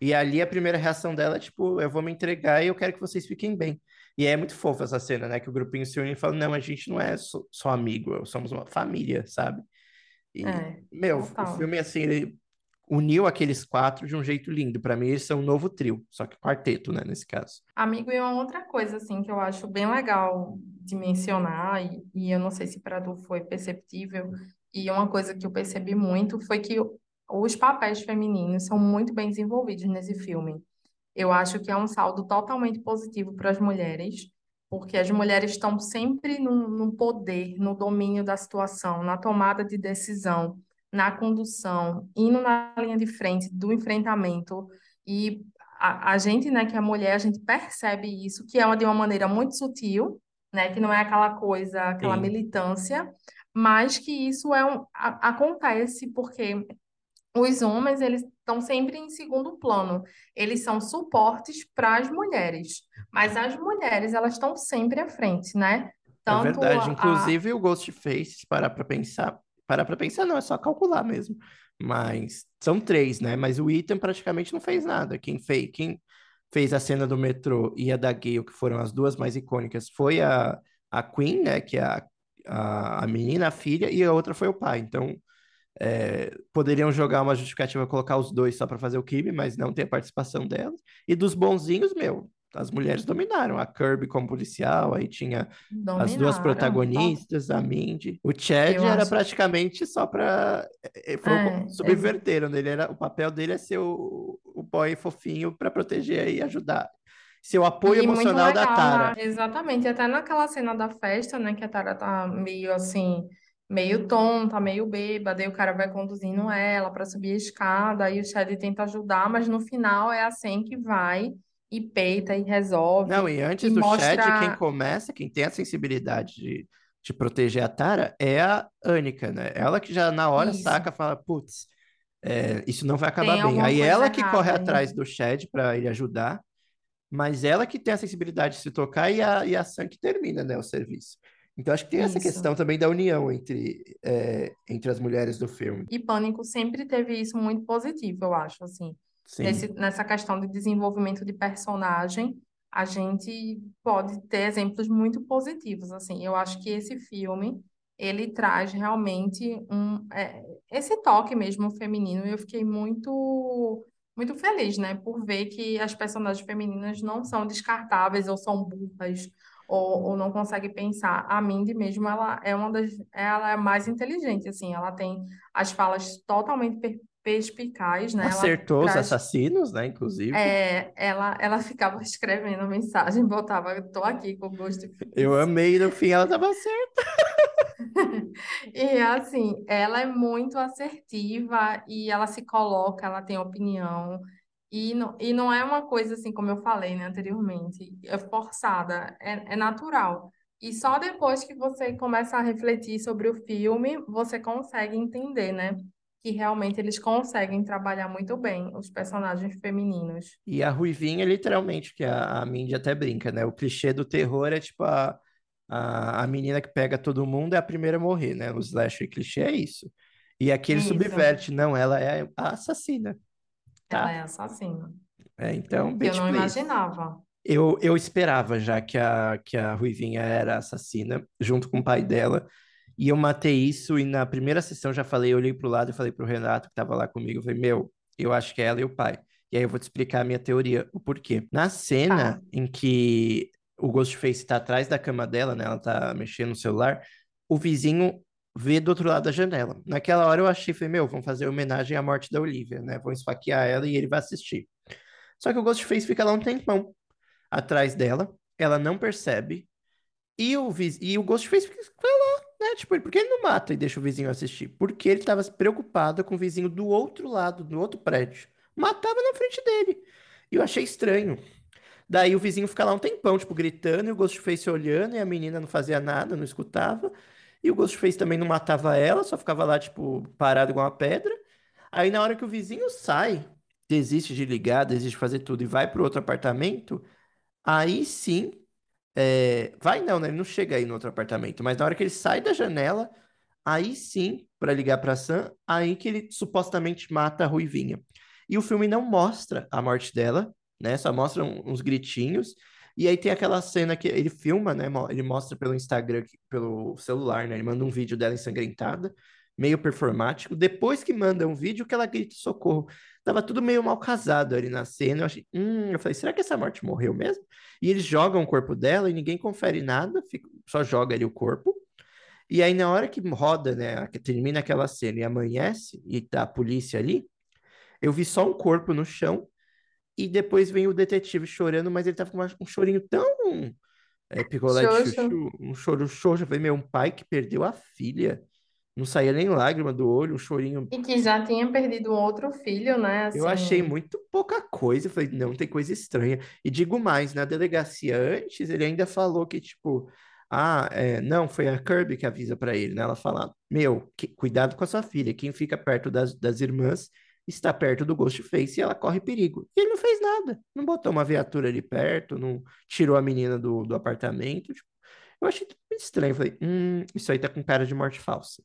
E ali a primeira reação dela é tipo, eu vou me entregar e eu quero que vocês fiquem bem. E é muito fofa essa cena, né? Que o grupinho se une e fala, não, a gente não é só, só amigo, somos uma família, sabe? E, É, meu, o total. filme, assim, ele uniu aqueles quatro de um jeito lindo. Pra mim, eles são um novo trio, só que quarteto, né, nesse caso. Amigo, e uma outra coisa, assim, que eu acho bem legal de mencionar, e, e eu não sei se para tu foi perceptível, e uma coisa que eu percebi muito foi que os papéis femininos são muito bem desenvolvidos nesse filme. Eu acho que é um saldo totalmente positivo para as mulheres, porque as mulheres estão sempre no, no poder, no domínio da situação, na tomada de decisão, na condução, indo na linha de frente do enfrentamento. E a, a gente, né, que é mulher, a gente percebe isso, que é uma, de uma maneira muito sutil, né, que não é aquela coisa, aquela Sim, militância, mas que isso é um, a- acontece porque os homens, eles estão sempre em segundo plano. Eles são suportes para as mulheres. Mas as mulheres, elas estão sempre à frente, né? é Tanto verdade. a... Inclusive, o Ghostface, parar pra pensar, parar pra pensar não, é só calcular mesmo. Mas são três, né? Mas o Ethan praticamente não fez nada. Quem fez, quem fez a cena do metrô e a da Gale, que foram as duas mais icônicas, foi a, a Queen, né? Que é a, a, a menina, a filha, e a outra foi o pai. Então, É, poderiam jogar uma justificativa, colocar os dois só para fazer o crime, mas não ter a participação delas. E dos bonzinhos, meu, as mulheres dominaram. A Kirby como policial, aí tinha as duas dominaram. Protagonistas, a Mindy. O Chad eu era acho... praticamente só para. Foi o co- É, subverteram nele. Era, o papel dele é ser o, o boy fofinho para proteger e ajudar. Ser o apoio e emocional da legal, na... Tara. exatamente, até naquela cena da festa, né? Que a Tara tá meio assim... Meio tonta, meio bêbada, e o cara vai conduzindo ela para subir a escada, aí o Chad tenta ajudar, mas no final é a Sam que vai e peita e Não, resolve e e antes do Chad, quem mostra começa, quem tem a sensibilidade de, de proteger a Tara é a Annika, né? Ela que já na hora isso. saca, fala, putz, é, isso não vai acabar Tem bem. Aí ela que corre errada aí. atrás do Chad para ele ajudar, mas ela que tem a sensibilidade de se tocar e a, e a Sam que termina, né, o serviço. Então acho que tem essa Isso. questão também da união entre, é, entre as mulheres do filme. E Pânico sempre teve isso muito positivo, eu acho, assim. Nesse, nessa questão de desenvolvimento de personagem, a gente pode ter exemplos muito positivos, assim. Eu acho que esse filme, ele traz realmente um, é, esse toque mesmo feminino. Eu fiquei muito, muito feliz, né, por ver que as personagens femininas não são descartáveis ou são burras ou, ou não conseguem pensar. A Mindy mesmo, ela é uma das, ela é mais inteligente, assim. Ela tem as falas totalmente perspicaz, né? Ela Acertou os traz assassinos, né, inclusive. é, ela, ela ficava escrevendo mensagem, botava, tô aqui com gosto Eu amei, no fim ela tava certa. E assim, ela é muito assertiva e ela se coloca, ela tem opinião. E não, e não é uma coisa assim, como eu falei, né, anteriormente, é forçada, é, é natural. E só depois que você começa a refletir sobre o filme, você consegue entender, né, que realmente eles conseguem trabalhar muito bem os personagens femininos. E a Ruivinha, literalmente, que a, a Mindy até brinca, né? O clichê do terror é tipo a, a, a menina que pega todo mundo é a primeira a morrer, né? O slasher clichê é isso. E aqui ele Isso, subverte, não, ela é a assassina, ela tá? é assassina. É, então, Eu não please. imaginava. Eu, eu esperava já que a, que a Ruivinha era assassina, junto com o pai dela. E eu matei isso, e na primeira sessão já falei, eu olhei pro lado e falei pro Renato, que tava lá comigo, eu falei, meu, eu acho que é ela e o pai. E aí eu vou te explicar a minha teoria, o porquê. Na Tá. cena em que o Ghostface tá atrás da cama dela, né, ela tá mexendo no celular, o vizinho vê do outro lado da janela. Naquela hora eu achei, falei, meu, vão fazer homenagem à morte da Olivia, né, vão esfaquear ela e ele vai assistir. Só que o Ghostface fica lá um tempão atrás dela, ela não percebe, e o, viz... e o Ghostface fica lá, né? Tipo, por que ele não mata e deixa o vizinho assistir? Porque ele estava preocupado com o vizinho do outro lado, do outro prédio. Matava na frente dele. E eu achei estranho. Daí o vizinho fica lá um tempão, tipo, gritando, e o Ghostface olhando, e a menina não fazia nada, não escutava. E o Ghostface também não matava ela, só ficava lá, tipo, parado igual uma pedra. Aí na hora que o vizinho sai, desiste de ligar, desiste de fazer tudo e vai pro outro apartamento, aí sim. É, Vai não, né? Ele não chega aí no outro apartamento, mas na hora que ele sai da janela, aí sim, pra ligar pra Sam, aí que ele supostamente mata a Ruivinha. E o filme não mostra a morte dela, né? Só mostra um- uns gritinhos. E aí tem aquela cena que ele filma, né? Ele mostra pelo Instagram, pelo celular, né? Ele manda um vídeo dela ensangrentada, meio performático. Depois que manda um vídeo que ela grita socorro. Tava tudo meio mal casado ali na cena. Eu achei, hum, eu falei, será que essa morte morreu mesmo? E eles jogam o corpo dela e ninguém confere nada, fica- só joga ali o corpo. E aí, na hora que roda, né, que termina aquela cena e amanhece, e tá a polícia ali, eu vi só um corpo no chão, e depois vem o detetive chorando, mas ele tava com uma- um chorinho tão é, picolé de chuchu, um choro xoxo. Eu falei, meu, um pai que perdeu a filha, não saía nem lágrima do olho, um chorinho. E que já tinha perdido um outro filho, né? Eu achei Assim, muito pouca coisa. Falei, não, tem coisa estranha. E digo mais, na delegacia antes, ele ainda falou que, tipo, ah, é, não, foi a Kirby que avisa pra ele, né? Ela fala, meu, que- cuidado com a sua filha. Quem fica perto das, das irmãs está perto do Ghostface e ela corre perigo. E ele não fez nada. Não botou uma viatura ali perto, não tirou a menina do, do apartamento. Tipo, eu achei tudo muito estranho. Falei, hum, isso aí tá com cara de morte falsa.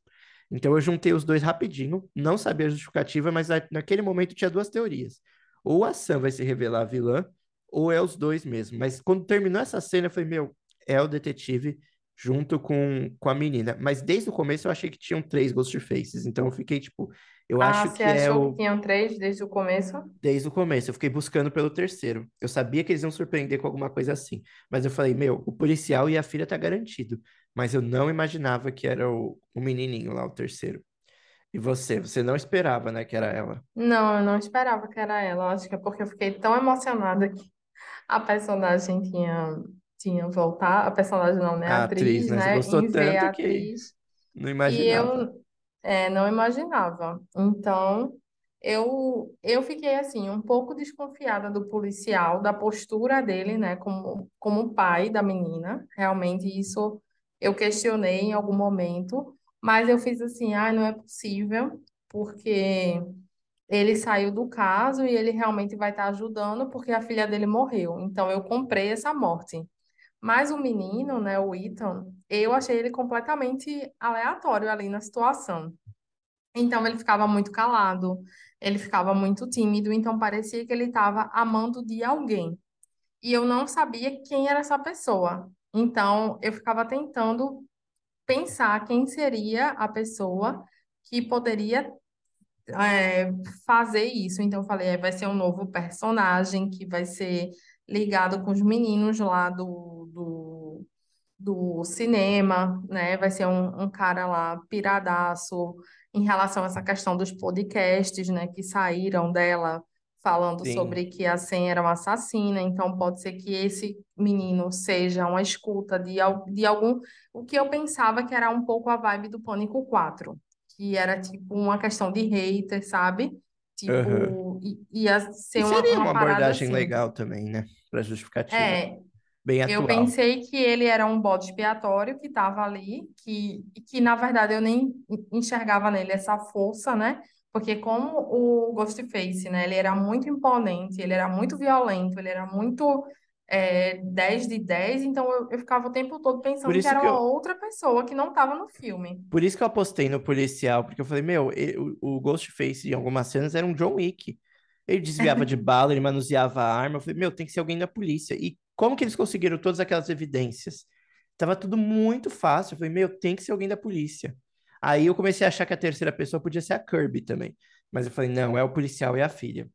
Então eu juntei os dois rapidinho, não sabia a justificativa, mas na- naquele momento tinha duas teorias. Ou a Sam vai se revelar a vilã, ou é os dois mesmo. Mas quando terminou essa cena, eu falei, meu, é o detetive junto com, com a menina. Mas desde o começo eu achei que tinham três Ghostfaces. Então eu fiquei tipo, eu ah, acho você que é achou o. que tinham três desde o começo? Desde o começo, eu fiquei buscando pelo terceiro. Eu sabia que eles iam surpreender com alguma coisa assim. Mas eu falei, meu, o policial e a filha tá garantido. Mas eu não imaginava que era o, o menininho lá, o terceiro. E você? Você não esperava, né, que era ela? Não, eu não esperava que era ela. Acho que é porque eu fiquei tão emocionada que a personagem tinha, tinha voltado. A personagem não, né? A A atriz, atriz, né? Você né? gostou Em ver a tanto que atriz. não E imaginava. eu é, não imaginava. Então, eu, eu fiquei assim, um pouco desconfiada do policial, da postura dele, né, como, como pai da menina. Realmente, isso eu questionei em algum momento, mas eu fiz assim, ah, não é possível, porque ele saiu do caso e ele realmente vai estar ajudando porque a filha dele morreu. Então, eu comprei essa morte. Mas o menino, né, o Ethan, eu achei ele completamente aleatório ali na situação. Então ele ficava muito calado, ele ficava muito tímido, então parecia que ele estava amando de alguém. E eu não sabia quem era essa pessoa. Então eu ficava tentando pensar quem seria a pessoa que poderia é, fazer isso. Então, eu falei, é, vai ser um novo personagem que vai ser ligado com os meninos lá do, do, do cinema, né? Vai ser um, um cara lá piradaço em relação a essa questão dos podcasts, né? Que saíram dela falando Sim. sobre que a Sen era uma assassina. Então, pode ser que esse menino seja uma escuta de, de algum... O que eu pensava que era um pouco a vibe do Pânico 4 que era tipo uma questão de hater, sabe? Tipo, i- ia E ser uma, seria uma uma abordagem assim. legal também, né? Pra justificativa. É, Bem eu atual. pensei que ele era um bode expiatório que estava ali, que, que na verdade eu nem enxergava nele essa força, né? Porque como o Ghostface, né? Ele era muito imponente, ele era muito violento, ele era muito é, 10 de 10, então eu, eu ficava o tempo todo pensando que era que uma eu, outra pessoa que não estava no filme. por isso que eu apostei no policial, porque eu falei, meu, o, o Ghostface em algumas cenas era um John Wick. Ele desviava de bala, ele manuseava a arma. Eu falei, meu, tem que ser alguém da polícia. E como que eles conseguiram todas aquelas evidências? Tava tudo muito fácil. Eu falei, meu, tem que ser alguém da polícia. Aí eu comecei a achar que a terceira pessoa podia ser a Kirby também. Mas eu falei, não, é o policial e a filha.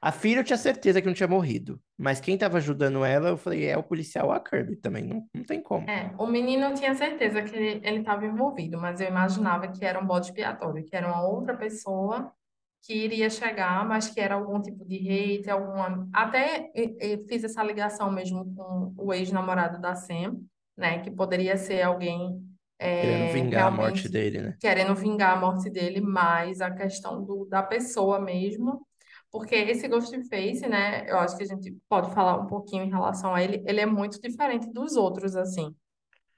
A filha eu tinha certeza que não tinha morrido. Mas quem tava ajudando ela, eu falei, é o policial ou a Kirby também. Não, não tem como. É, o menino eu tinha certeza que ele estava envolvido, mas eu imaginava que era um bode expiatório, que era uma outra pessoa que iria chegar, mas que era algum tipo de hate, alguma... Até fiz essa ligação mesmo com o ex-namorado da Sam, né, que poderia ser alguém Querendo é, vingar a morte dele, né? querendo vingar a morte dele, mas a questão do, da pessoa mesmo, Porque esse Ghostface, né, eu acho que a gente pode falar um pouquinho em relação a ele, ele é muito diferente dos outros, assim.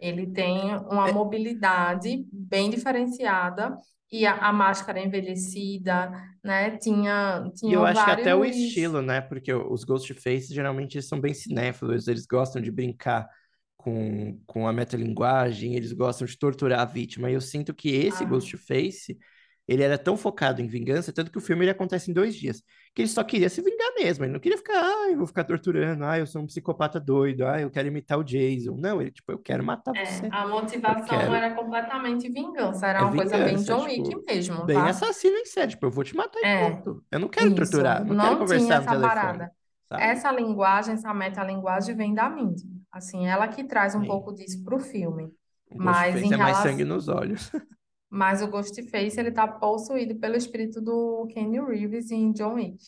Ele tem uma É, mobilidade bem diferenciada e a, a máscara envelhecida, né? Tinha, E eu acho que até o estilo, né? Porque os Ghostface geralmente eles são bem cinéfilos, eles gostam de brincar com, com a metalinguagem, eles gostam de torturar a vítima. E eu sinto que esse Ah, Ghostface, ele era tão focado em vingança, tanto que o filme ele acontece em dois dias, que ele só queria se vingar mesmo. Ele não queria ficar, ah, eu vou ficar torturando, ah, eu sou um psicopata doido, ah, eu quero imitar o Jason. Não, ele, tipo, eu quero matar é, você. a motivação quero. era completamente vingança, É era uma coisa bem vingança, John Wick tipo, mesmo, bem tá? assassino em série, tipo, eu vou te matar e É, ponto. Eu não quero isso. torturar, não quero Não tinha conversar no essa telefone, parada. sabe? Essa linguagem, essa metalinguagem vem da Mindy. Assim, ela que traz um Sim. pouco disso pro filme. O Mas Ghostface em é mais sangue nos olhos. mas o Ghostface ele tá possuído pelo espírito do Kenny Reeves em John Wick.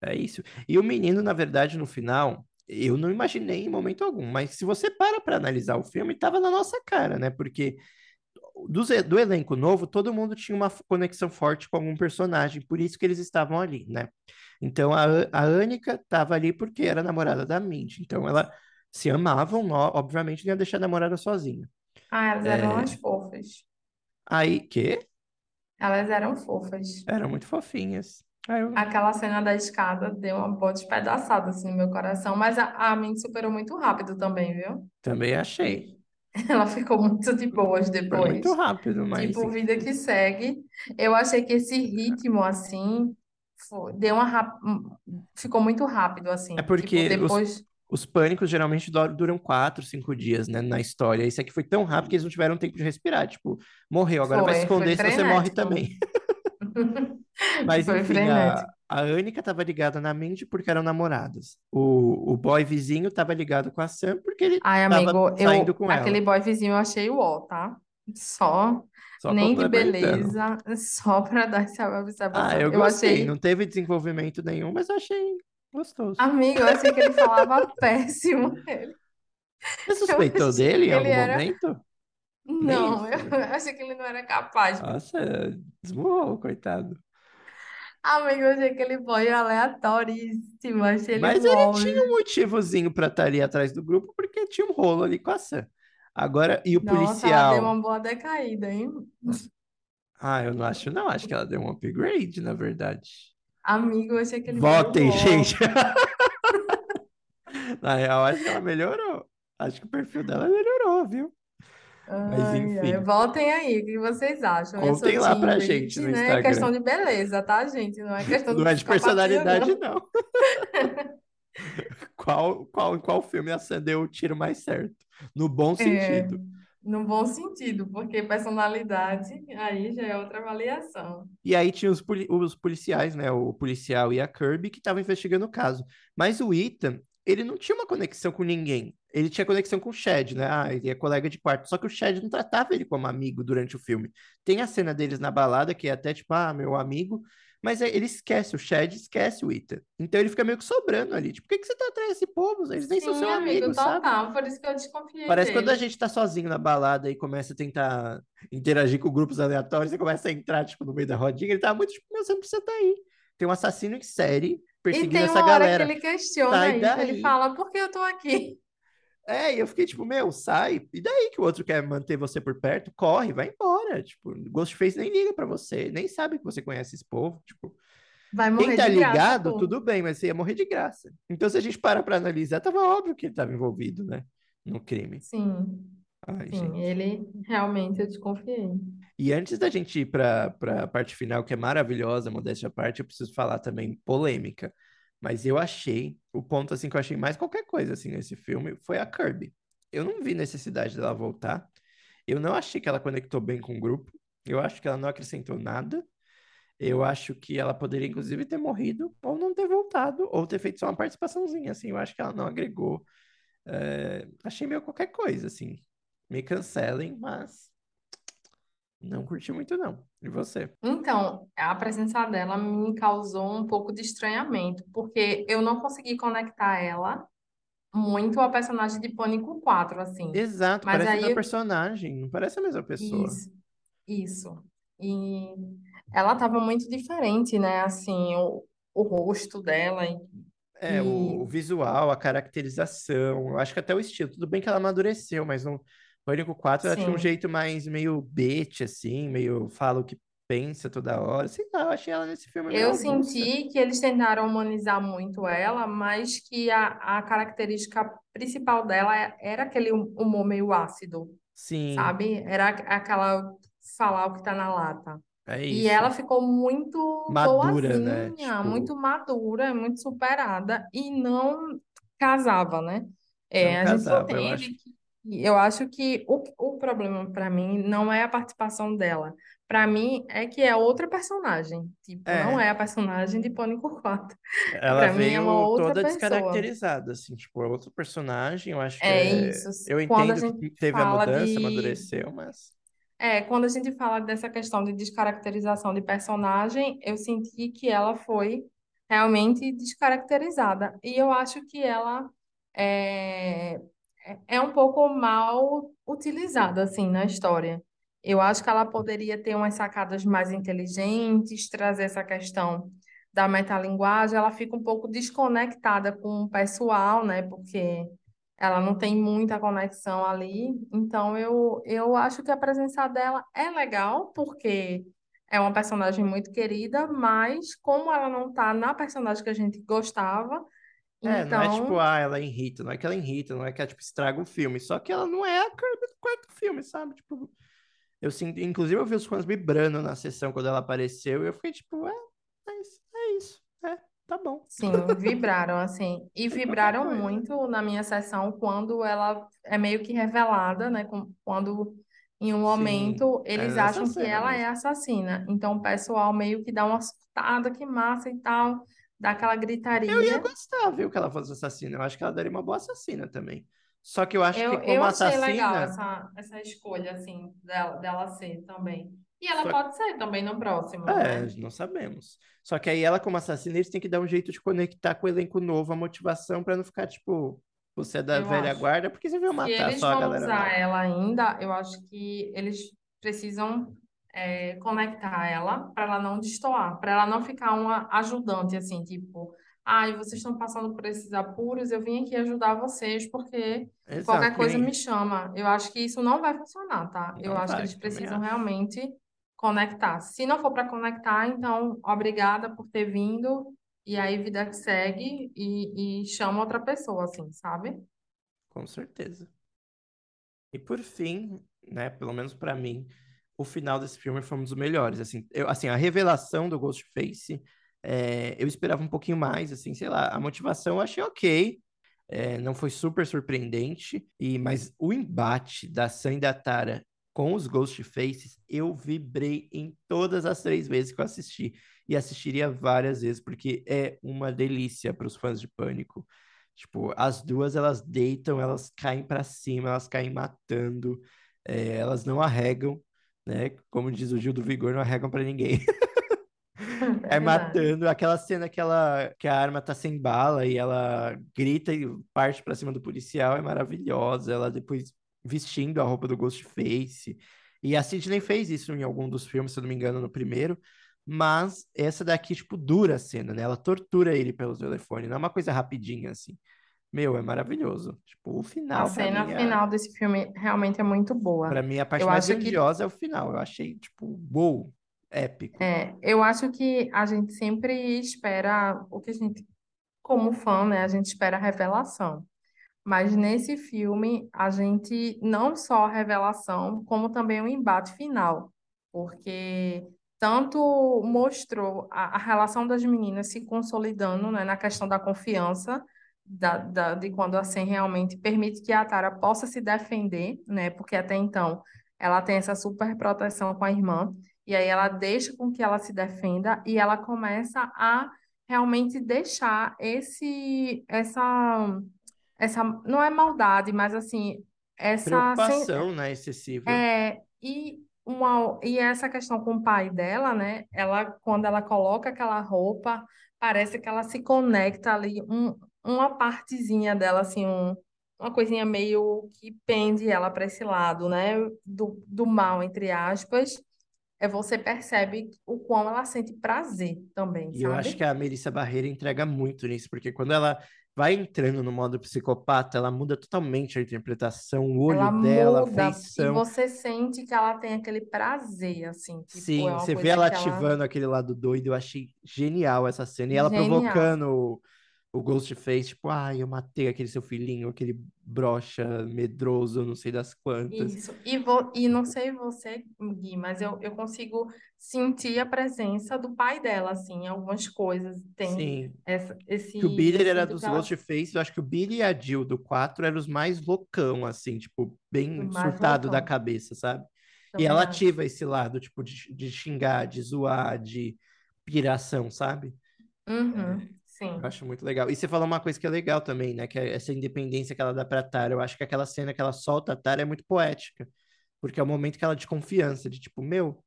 É isso. E o menino, na verdade, no final, eu não imaginei em momento algum, mas se você para para analisar o filme, tava na nossa cara, né? Porque do, do elenco novo, todo mundo tinha uma conexão forte com algum personagem, por isso que eles estavam ali, né? Então a, a Annika estava ali porque era namorada da Mindy, então ela se amavam, obviamente não ia deixar a namorada sozinha. Ah, elas eram É, fofas. aí, que? Elas eram fofas. Eram muito fofinhas. Eu Aquela cena da escada deu uma boa despedaçada assim no meu coração, mas a, a Mindy superou muito rápido também, viu? também achei. Ela ficou muito de boas Foi muito depois. rápido, mas Tipo, vida que segue. Eu achei que esse ritmo, assim, deu uma rap... ficou muito rápido, é assim. Tipo, porque os, depois Os pânicos geralmente du- duram quatro, cinco dias, né, na história. Isso aqui foi tão rápido que eles não tiveram tempo de respirar. Tipo, morreu, agora vai se foi, foi esconder se você morre também. Mas Foi enfim, a, frenético. a Annika tava ligada na Mindy porque eram namoradas. O, o boy vizinho tava ligado com a Sam porque ele Ai, amigo, saindo eu com aquele ela. boy vizinho eu achei o ó, tá? Só, Só nem de complementando. beleza, só pra dar essa Ah, observação. eu Eu gostei. achei, Não teve desenvolvimento nenhum, mas eu achei gostoso. amigo, eu achei que ele falava péssimo. Ele- Você suspeitou dele em algum era. momento? Nem Não, eu achei que ele não era capaz. Nossa, desmurrou, coitado. Amigo, eu achei aquele boy aleatoríssimo, achei ele Mas ele tinha um motivozinho pra estar ali atrás do grupo, porque tinha um rolo ali com a Sam. Agora, e o Nossa, ela deu policial? uma boa decaída, hein? Ah, eu não acho, não. Acho que ela deu um upgrade, na verdade. Amigo, eu achei aquele boy Votem, gente. Na real, acho que ela melhorou. Acho que o perfil dela melhorou, viu? Mas Ai, ai, enfim, voltem aí, o que vocês acham? Contem lá pra gente no né? É questão Instagram. de beleza, tá, gente? Não é questão de Não é de personalidade, não. não. Qual, qual, qual filme a Sam deu o tiro mais certo? No bom É, no bom sentido, porque personalidade aí já é outra avaliação. E aí tinha os, poli- os policiais, né? O policial e a Kirby que estavam investigando o caso. Mas o Ethan, ele não tinha uma conexão com ninguém. Ele tinha conexão com o Chad, né? Ah, ele é colega de quarto. Só que o Chad não tratava ele como amigo durante o filme. Tem a cena deles na balada, que é até tipo, ah, meu amigo. Mas ele esquece, o Chad esquece o Ethan. Então ele fica meio que sobrando ali. Tipo, por que que você tá atrás desse povo? Eles nem são Sim, seu amigo, amigo, sabe? total, por isso que eu desconfiei Parece quando a dele. gente tá sozinho na balada e começa a tentar interagir com grupos aleatórios, você começa a entrar, tipo, no meio da rodinha, ele tá muito, tipo, meu, você não precisa estar aí. Tem um assassino em série E perseguindo tem essa uma hora que galera. ele questiona Sai isso, ele fala, por que eu tô aqui? É, e eu fiquei tipo, meu, sai. E daí que o outro quer manter você por perto? Corre, vai embora. Tipo, Ghostface nem liga pra você, nem sabe que você conhece esse povo. Tipo, Vai quem morrer tá de graça, ligado, pô. tudo bem, mas você ia morrer de graça. Então, se a gente parar pra analisar, tava óbvio que ele tava envolvido, né? No crime. Sim, Ai, sim, gente. ele realmente eu desconfiei. E antes da gente ir para a parte final, que é maravilhosa, modéstia à parte, eu preciso falar também polêmica. Mas eu achei, o ponto assim que eu achei mais qualquer coisa assim nesse filme foi a Kirby. Eu não vi necessidade dela voltar. Eu não achei que ela conectou bem com o grupo. Eu acho que ela não acrescentou nada. Eu acho que ela poderia, inclusive, ter morrido, ou não ter voltado, ou ter feito só uma participaçãozinha, assim. Eu acho que ela não agregou. É, achei meio qualquer coisa, assim. Me cancelem, mas não curti muito, não. E você? Então, a presença dela me causou um pouco de estranhamento, porque eu não consegui conectar ela muito ao personagem de Pânico 4, assim. Exato, Mas parece aí, personagem, não parece a mesma pessoa. isso, isso. E ela estava muito diferente, né? Assim, o, o rosto dela. E, É, o, o visual, a caracterização, acho que até o estilo. Tudo bem que ela amadureceu, mas no Pânico 4 ela tinha um sim. jeito mais meio bitch, assim, meio fala o que pensa toda hora. Sei lá, eu achei ela nesse filme Eu senti que eles tentaram humanizar muito ela, mas que a, a característica principal dela é- era aquele hum- humor meio ácido, Sim, sabe? Era aqu- aquela falar o que tá na lata. é E ela isso. ficou muito Madura, né? boazinha, muito Tipo, madura, muito superada e não casava, né? não É, a gente casava. Eu acho entende que eu acho que o, o problema para mim não é a participação dela. Para mim é que é outra personagem. Tipo, não É, é a personagem de Pânico 4. ela Para mim é veio toda pessoa. descaracterizada, assim, tipo, é outro personagem. Eu acho que É é. isso. Eu Quando a entendo que teve a mudança, de amadureceu, mas. É, quando a gente fala dessa questão de descaracterização de personagem, eu senti que ela foi realmente descaracterizada. E eu acho que ela é, é é um pouco mal utilizada, assim, na história. Eu acho que ela poderia ter umas sacadas mais inteligentes, trazer essa questão da metalinguagem. Ela fica um pouco desconectada com o pessoal, né? Porque ela não tem muita conexão ali, então eu, eu acho que a presença dela é legal, porque é uma personagem muito querida, mas como ela não tá na personagem que a gente gostava, É, não é tipo, então ah, ela irrita, não é que ela irrita, não é que ela, tipo, estraga o filme, só que ela não é a Kirby do quarto filme, sabe? Tipo, eu sinto, inclusive eu vi os fãs vibrando na sessão quando ela apareceu, e eu fiquei tipo, é, é isso, é isso, é, tá bom, sim, vibraram assim, e qualquer vibraram muito na minha sessão quando ela é meio que revelada, né? Quando em um Sim, momento é eles acham que ela é assassina, então o pessoal meio que dá uma surtada, que massa e tal, dá aquela Eu ia gritaria. gostar, viu, que ela fosse assassina, eu acho que ela daria uma boa assassina também. Só que eu acho que Eu, como eu achei legal assassina, essa, essa escolha, assim, dela, dela ser também. E ela só pode ser também no próximo, É, né? não sabemos. Só que aí ela, como assassina, eles têm que dar um jeito de conectar com o elenco novo, a motivação, pra não ficar tipo, você é da Eu velha acho. guarda, porque você veio Se matar eles só a vão galera usar nova. ela ainda, eu acho que eles precisam é, conectar ela para ela não destoar, para ela não ficar uma ajudante, assim, tipo, ai, vocês estão passando por esses apuros, eu vim aqui ajudar vocês porque Exato, qualquer que coisa me chama. Eu acho que isso não vai funcionar, tá? Eu Não acho que vai, eles precisam realmente conectar. Se não for para conectar, então, obrigada por ter vindo. E aí, vida que segue e, e chama outra pessoa, assim, sabe? Com certeza. E por fim, né, pelo menos pra mim, o final desse filme foi um dos melhores, assim, eu, assim, a revelação do Ghostface, é, eu esperava um pouquinho mais, assim, sei lá, a motivação eu achei ok, é, não foi super surpreendente, e mas o embate da Sam e da Tara com os Ghostfaces, eu vibrei em todas as três vezes que eu assisti, e assistiria várias vezes, porque é uma delícia para os fãs de Pânico. Tipo, as duas elas deitam, elas caem pra cima, elas caem matando, é, elas não arregam, né? Como diz o Gil do Vigor, não arregam pra ninguém. É É matando, aquela cena que, ela, que a arma tá sem bala e ela grita e parte pra cima do policial é maravilhosa. Ela depois vestindo a roupa do Ghostface. E a Sidney fez isso em algum dos filmes, se eu não me engano, no primeiro. Mas essa daqui, tipo, dura a cena, né? Ela tortura ele pelo telefone, não é uma coisa rapidinha assim. Meu, é maravilhoso. Tipo, o A final, pra cena mim, é, final desse filme realmente é muito boa. pra mim, a parte Eu mais acho que grandiosa é o final. Eu achei, tipo, uou, épico. é, eu acho que a gente sempre espera o que a gente, como fã, né, a gente espera a revelação. Mas nesse filme, a gente não só a revelação, como também o embate final, porque tanto mostrou a, a relação das meninas se consolidando, né, na questão da confiança, da, da- de quando a Sen realmente permite que a Tara possa se defender, né, porque até então ela tem essa super proteção com a irmã, e aí ela deixa com que ela se defenda e ela começa a realmente deixar esse, essa essa não é maldade, mas assim, essa Preocupação, né, excessiva. é e uma e essa questão com o pai dela, né? Ela quando ela coloca aquela roupa, parece que ela se conecta ali um, uma partezinha dela assim, um, uma coisinha meio que pende ela para esse lado, né? Do, do mal, entre aspas. é você percebe o quão ela sente prazer também, E eu acho sabe? que a Melissa Barreira entrega muito nisso, porque quando ela vai entrando no modo psicopata, ela muda totalmente a interpretação, o Ela olho dela, a muda e feição. você sente que ela tem aquele prazer, assim, tipo, é Sim, uma você vê ela que ela ativando aquele lado doido, eu achei genial essa cena. E ela genial. provocando o, Ghostface, tipo, ai, eu matei aquele seu filhinho, aquele broxa medroso, não sei das quantas. Isso. E, vo, e não sei você, Gui, mas eu, eu consigo sentir a presença do pai dela, assim, em algumas coisas. Tem Sim. essa, esse, Que o Billy era dos ela Ghostface, eu acho que o Billy e a Jill do 4 eram os mais loucão, assim, tipo, bem surtado da loucão. cabeça, sabe? E Também ela acho. ativa esse lado, tipo, de, de xingar, de zoar, de piração, sabe? Uhum, sim. Eu acho muito legal. E você falou uma coisa que é legal também, né? Que é essa independência que ela dá pra Tara. Eu acho que aquela cena que ela solta a Tara é muito poética. Porque é o momento que ela de confiança, de tipo, meu,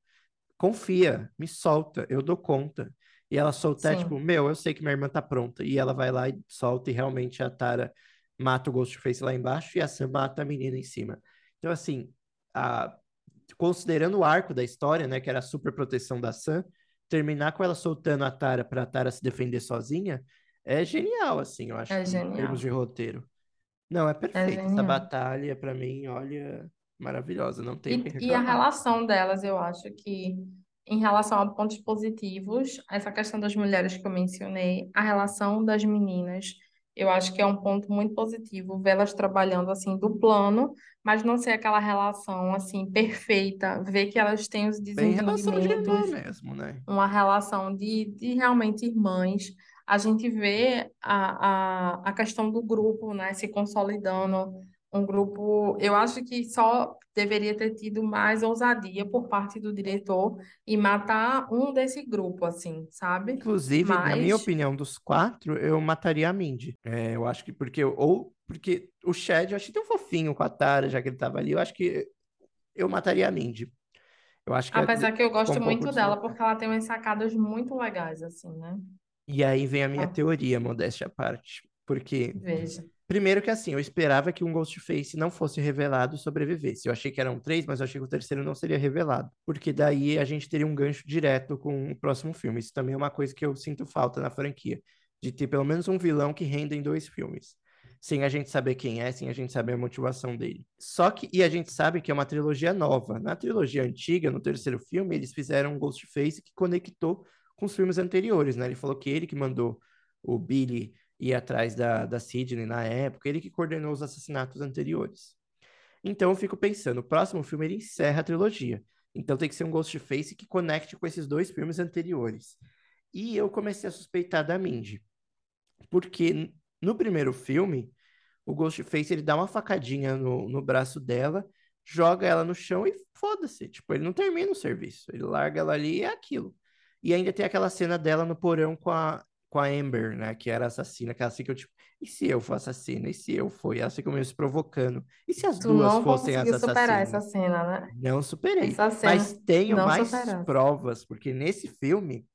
confia, me solta, eu dou conta. E ela soltar, Sim. tipo, meu, eu sei que minha irmã tá pronta. E ela vai lá e solta, e realmente a Tara mata o Ghostface lá embaixo e a Sam mata a menina em cima. Então, assim, a... considerando o arco da história, né, que era a super proteção da Sam, terminar com ela soltando a Tara pra Tara se defender sozinha é genial, assim, eu acho, É em genial. termos de roteiro. Não, é É perfeito. Essa genial. batalha, pra mim, olha, maravilhosa. Não tem E, e a relação delas, eu acho que, em relação a pontos positivos, essa questão das mulheres que eu mencionei, a relação das meninas, eu acho que é um ponto muito positivo, vê-las trabalhando assim do plano, mas não ser aquela relação assim perfeita, ver que elas têm os Bem relação de desentendimentos, mesmo, né? uma relação de, de realmente irmãs. A gente vê a, a, a questão do grupo, né, se consolidando. Um grupo, eu acho que só deveria ter tido mais ousadia por parte do diretor e matar um desse grupo, assim, sabe? Inclusive, na minha Mas, opinião, dos quatro, eu mataria a Mindy. É, eu acho que porque... Ou porque o Chad, eu achei tão fofinho com a Tara, já que ele tava ali. Eu acho que eu mataria a Mindy. Eu acho que é- apesar que eu gosto um muito dela, deslocado. porque ela tem umas sacadas muito legais, assim, né? E aí vem a minha Ah. teoria, modéstia à parte. Porque Veja. Primeiro que assim, eu esperava que um Ghostface não fosse revelado sobrevivesse. Eu achei que eram três, mas eu achei que o terceiro não seria revelado. Porque daí a gente teria um gancho direto com o próximo filme. Isso também é uma coisa que eu sinto falta na franquia. De ter pelo menos um vilão que renda em dois filmes. Sem a gente saber quem é, sem a gente saber a motivação dele. Só que, e a gente sabe que é uma trilogia nova. Na trilogia antiga, no terceiro filme, eles fizeram um Ghostface que conectou com os filmes anteriores, né? Ele falou que ele que mandou o Billy ir atrás da, da Sidney na época, ele que coordenou os assassinatos anteriores. Então eu fico pensando, o próximo filme ele encerra a trilogia. Então tem que ser um Ghostface que conecte com esses dois filmes anteriores. E eu comecei a suspeitar da Mindy. Porque no primeiro filme, o Ghostface ele dá uma facadinha no, no braço dela, joga ela no chão e foda-se. Tipo, ele não termina o serviço. Ele larga ela ali e é aquilo. E ainda tem aquela cena dela no porão com a, com a Amber, né? Que era assassina, que ela fica tipo, e se eu for assassina? E se eu for? E ela fica meio se provocando. E se as Tu duas não fossem as conseguiu superar assassinas? essa cena, né? Não superei. Mas tenho mais superasse. provas, porque nesse filme,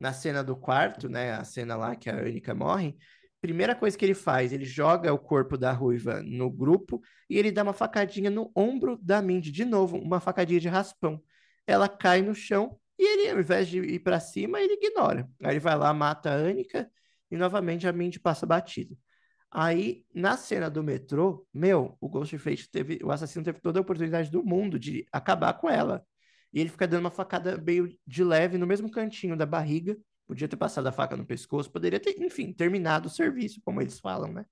na cena do quarto, né? A cena lá que a Anica morre, primeira coisa que ele faz, ele joga o corpo da ruiva no grupo e ele dá uma facadinha no ombro da Mindy, de novo, uma facadinha de raspão. Ela cai no chão e ele, ao invés de ir pra cima, ele ignora. Aí ele vai lá, mata a Anica e novamente a Mindy passa batido. Aí, na cena do metrô, meu, o Ghostface teve, o assassino teve toda a oportunidade do mundo de acabar com ela. E ele fica dando uma facada meio de leve no mesmo cantinho da barriga. Podia ter passado a faca no pescoço, poderia ter, enfim, terminado o serviço, como eles falam, né?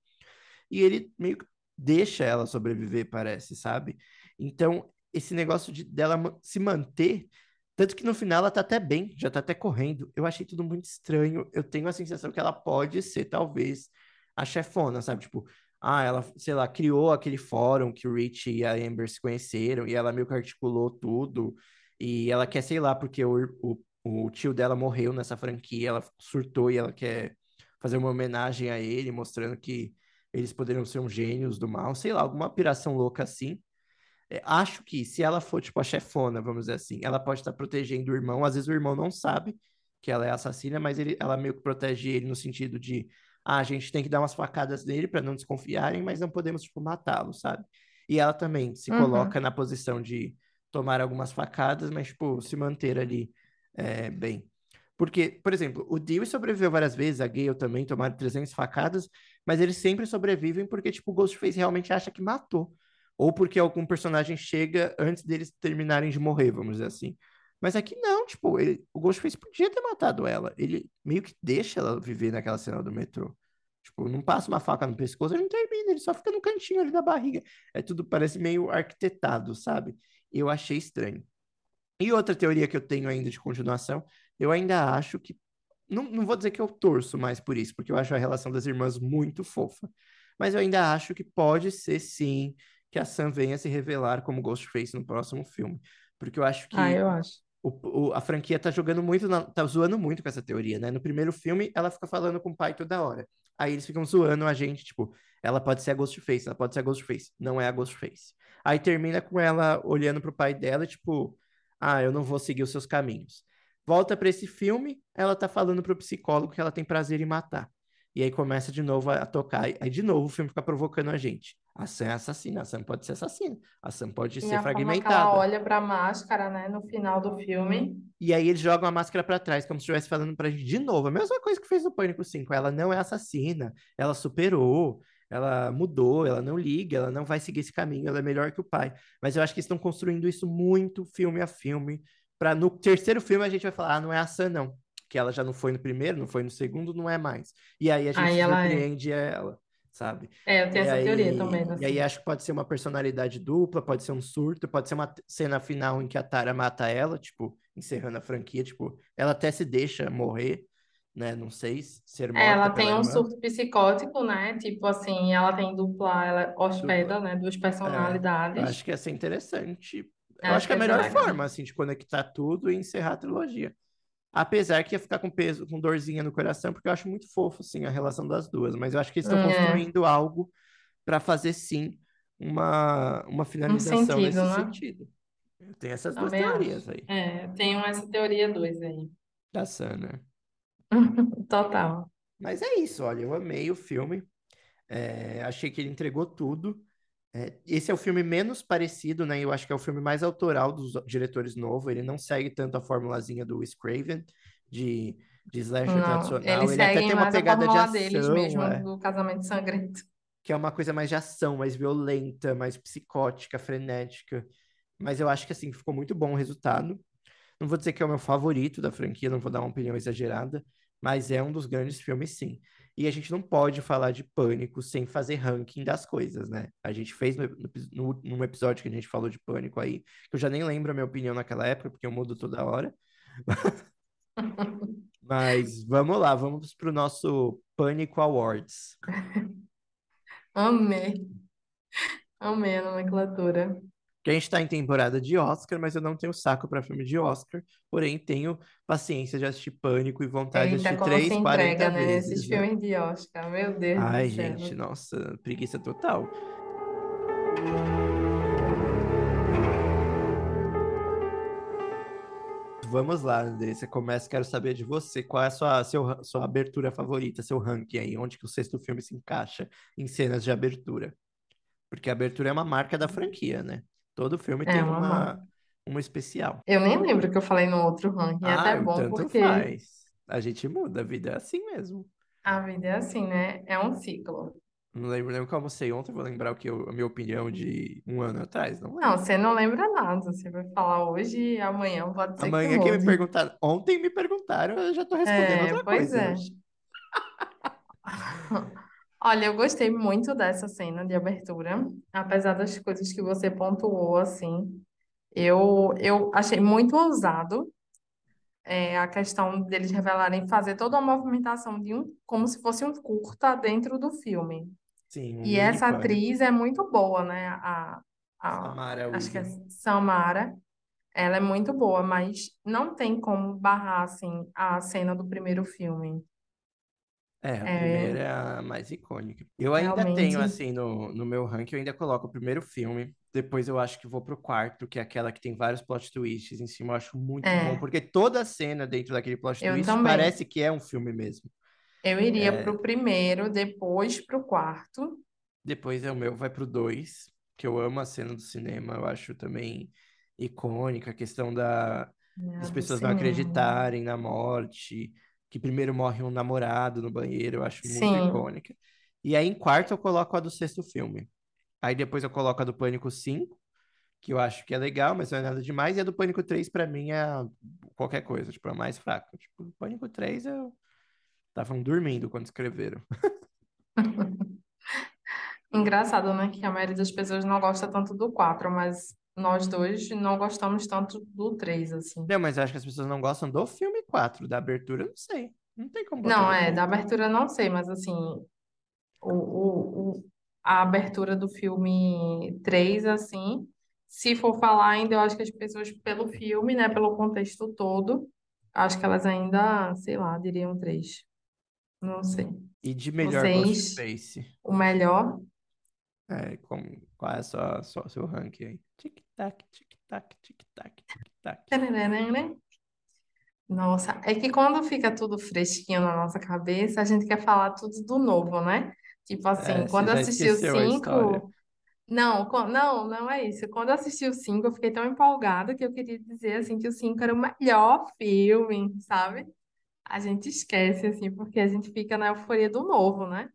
E ele meio que deixa ela sobreviver, parece, sabe? Então, esse negócio de dela se manter, tanto que no final ela tá até bem, já tá até correndo. Eu achei tudo muito estranho. Eu tenho a sensação que ela pode ser, talvez, a chefona, sabe? Tipo, ah, ela, sei lá, criou aquele fórum que o Rich e a Amber se conheceram, e ela meio que articulou tudo. E ela quer, sei lá, porque o, o, o tio dela morreu nessa franquia, ela surtou e ela quer fazer uma homenagem a ele, mostrando que eles poderiam ser uns gênios do mal, sei lá, alguma piração louca assim. É, acho que se ela for, tipo, a chefona, vamos dizer assim, ela pode estar protegendo o irmão. Às vezes o irmão não sabe que ela é assassina, mas ele, ela meio que protege ele no sentido de, ah, a gente tem que dar umas facadas nele para não desconfiarem, mas não podemos, tipo, matá-lo, sabe? E ela também se Uhum. coloca na posição de tomar algumas facadas, mas, tipo, se manter ali é, bem. Porque, por exemplo, o Dewey sobreviveu várias vezes, a Gale também tomaram 300 facadas, mas eles sempre sobrevivem porque, tipo, o Ghostface realmente acha que matou. Ou porque algum personagem chega antes deles terminarem de morrer, vamos dizer assim. Mas aqui não, tipo, ele, o Ghostface podia ter matado ela. Ele meio que deixa ela viver naquela cena do metrô. Tipo, não passa uma faca no pescoço, ele não termina, ele só fica no cantinho ali da barriga. É tudo, parece meio arquitetado, sabe? Eu achei estranho. E outra teoria que eu tenho ainda de continuação, eu ainda acho que. Não, não vou dizer que eu torço mais por isso, porque eu acho a relação das irmãs muito fofa. Mas eu ainda acho que pode ser sim que a Sam venha se revelar como Ghostface no próximo filme. Porque eu acho que. Ah, eu acho. O, o, a franquia tá jogando muito, na, tá zoando muito com essa teoria, né? No primeiro filme, ela fica falando com o pai toda hora. Aí eles ficam zoando a gente, tipo, ela pode ser a Ghostface, ela pode ser a Ghostface. Não é a Ghostface. Aí termina com ela olhando pro pai dela, tipo, ah, eu não vou seguir os seus caminhos. Volta para esse filme, ela tá falando pro psicólogo que ela tem prazer em matar. E aí começa de novo a, a tocar. Aí de novo o filme fica provocando a gente. A Sam é assassina, a Sam pode ser assassina, a Sam pode E ser a fragmentada. ela olha pra máscara, né, no final do filme. E aí eles jogam a máscara pra trás, como se estivesse falando pra gente de novo. A mesma coisa que fez no Pânico 5. Ela não é assassina, ela superou, ela mudou, ela não liga, ela não vai seguir esse caminho, ela é melhor que o pai. Mas eu acho que estão construindo isso muito filme a filme. Pra no terceiro filme a gente vai falar, ah, não é a Sam, não. Que ela já não foi no primeiro, não foi no segundo, não é mais. E aí a gente Aí ela é. surpreende ela, sabe? É, eu tenho E essa teoria aí, também. e Assim. aí acho que pode ser uma personalidade dupla, pode ser um surto, pode ser uma cena final em que a Tara mata ela, tipo, encerrando a franquia, tipo, ela até se deixa morrer, né? Não sei, ser morta É, ela pela tem um irmã. surto psicótico, né? Tipo assim, ela tem dupla, ela hospeda, né? Duas É, personalidades. acho que ia ser interessante. Eu Acho acho que é a melhor forma, assim, de conectar tudo e encerrar a trilogia. Apesar que ia ficar com peso, com dorzinha no coração, porque eu acho muito fofo, assim, a relação das duas. Mas eu acho que eles estão É, construindo algo para fazer, sim, uma, uma um finalização sentido, nesse né? sentido. Tenho essas duas Também teorias acho. aí, É, tenho essa teoria dois aí. da Sana. Total. Mas é isso, olha, eu amei o filme. É, achei que ele entregou tudo. É, esse é o filme menos parecido, né? Eu acho que é o filme mais autoral dos diretores novos. Ele não segue tanto a formulazinha do Wes Craven de, de slasher Não, tradicional. Ele até tem uma pegada de fórmula deles ação, mesmo, é, do casamento sangrento. que é uma coisa mais de ação, mais violenta, mais psicótica, frenética. Mas eu acho que assim ficou muito bom o resultado. Não vou dizer que é o meu favorito da franquia, não vou dar uma opinião exagerada, mas é um dos grandes filmes, sim. E a gente não pode falar de Pânico sem fazer ranking das coisas, né? A gente fez no, no, num episódio que a gente falou de Pânico aí, que eu já nem lembro a minha opinião naquela época, porque eu mudo toda hora. Mas vamos lá, vamos pro nosso Pânico Awards. Amei. Amei a nomenclatura. Que a gente tá em temporada de Oscar, mas eu não tenho saco para filme de Oscar. Porém, tenho paciência de assistir Pânico e vontade de Eita, assistir como três, se 40 entrega, né? vezes, Esses né? filmes de Oscar, meu Deus do Ai, céu. gente, nossa, preguiça total. Vamos lá, André. Você começa, quero saber de você. Qual é a sua, seu, sua abertura favorita, seu ranking aí? Onde que o sexto filme se encaixa em cenas de abertura? Porque a abertura é uma marca da franquia, né? Todo filme É tem uma uma, especial. Eu nem lembro o que eu falei no outro ranking. É Ah, até bom, tanto porque faz. A gente muda, a vida é assim mesmo. a vida é assim, né? É um ciclo. Não lembro nem o que eu almocei ontem, vou lembrar o que eu- a minha opinião de um ano atrás, não Não, você não lembra nada. Você vai falar hoje e amanhã pode ser que Amanhã quem me mude. perguntar, ontem me perguntaram, eu já tô respondendo É, outra pois coisa é. Olha, eu gostei muito dessa cena de abertura, apesar das coisas que você pontuou, assim. Eu, eu achei muito ousado é, a questão deles revelarem fazer toda uma movimentação de um, como se fosse um curta dentro do filme. Sim, E essa pânico. atriz é muito boa, né? A, a, Samara acho que é. Samara. Ela é muito boa, mas não tem como barrar, assim, a cena do primeiro filme. É, a É, primeira é a mais icônica. Eu ainda tenho, realmente. assim, no, no meu ranking, eu ainda coloco o primeiro filme, depois eu acho que vou pro quarto, que é aquela que tem vários plot twists em cima, eu acho muito bom, É, porque toda a cena dentro daquele plot eu twist também. parece que é um filme mesmo. Eu iria É, pro primeiro, depois pro quarto. Depois é o meu, vai pro 2, que eu amo a cena do cinema, eu acho também icônica, a questão da, É, das pessoas não acreditarem na morte, que primeiro morre um namorado no banheiro, eu acho muito Sim. icônica. E aí, em quarto, eu coloco a do sexto filme. Aí depois eu coloco a do Pânico 5, que eu acho que é legal, mas não é nada demais. E a do Pânico 3, pra mim, é qualquer coisa, tipo, é a mais fraca. Tipo, o Pânico 3, eu estavam dormindo quando escreveram. Engraçado, né? Que a maioria das pessoas não gosta tanto do 4, mas nós dois não gostamos tanto do 3, assim. Não, mas eu acho que as pessoas não gostam do filme 4, da abertura, eu não sei. Não tem como Não, é, da abertura não sei, mas assim, o, o, o- a abertura do filme 3, assim, se for falar ainda, eu acho que as pessoas, pelo filme, né, pelo contexto todo, acho que elas ainda, sei lá, diriam 3. Não sei. E de melhor Vocês- Ghostface. O melhor, É, como, qual é sua, sua- seu ranking aí? Tic-tac, tic-tac, tic-tac, tic-tac. Nossa, é que quando fica tudo fresquinho na nossa cabeça, a gente quer falar tudo do novo, né? Tipo assim, É, quando eu já assisti o esqueceu a história. 5. Não, não, não é isso. Quando eu assisti o 5, eu fiquei tão empolgada que eu queria dizer assim que o 5 era o melhor filme, sabe? A gente esquece, assim, porque a gente fica na euforia do novo, né?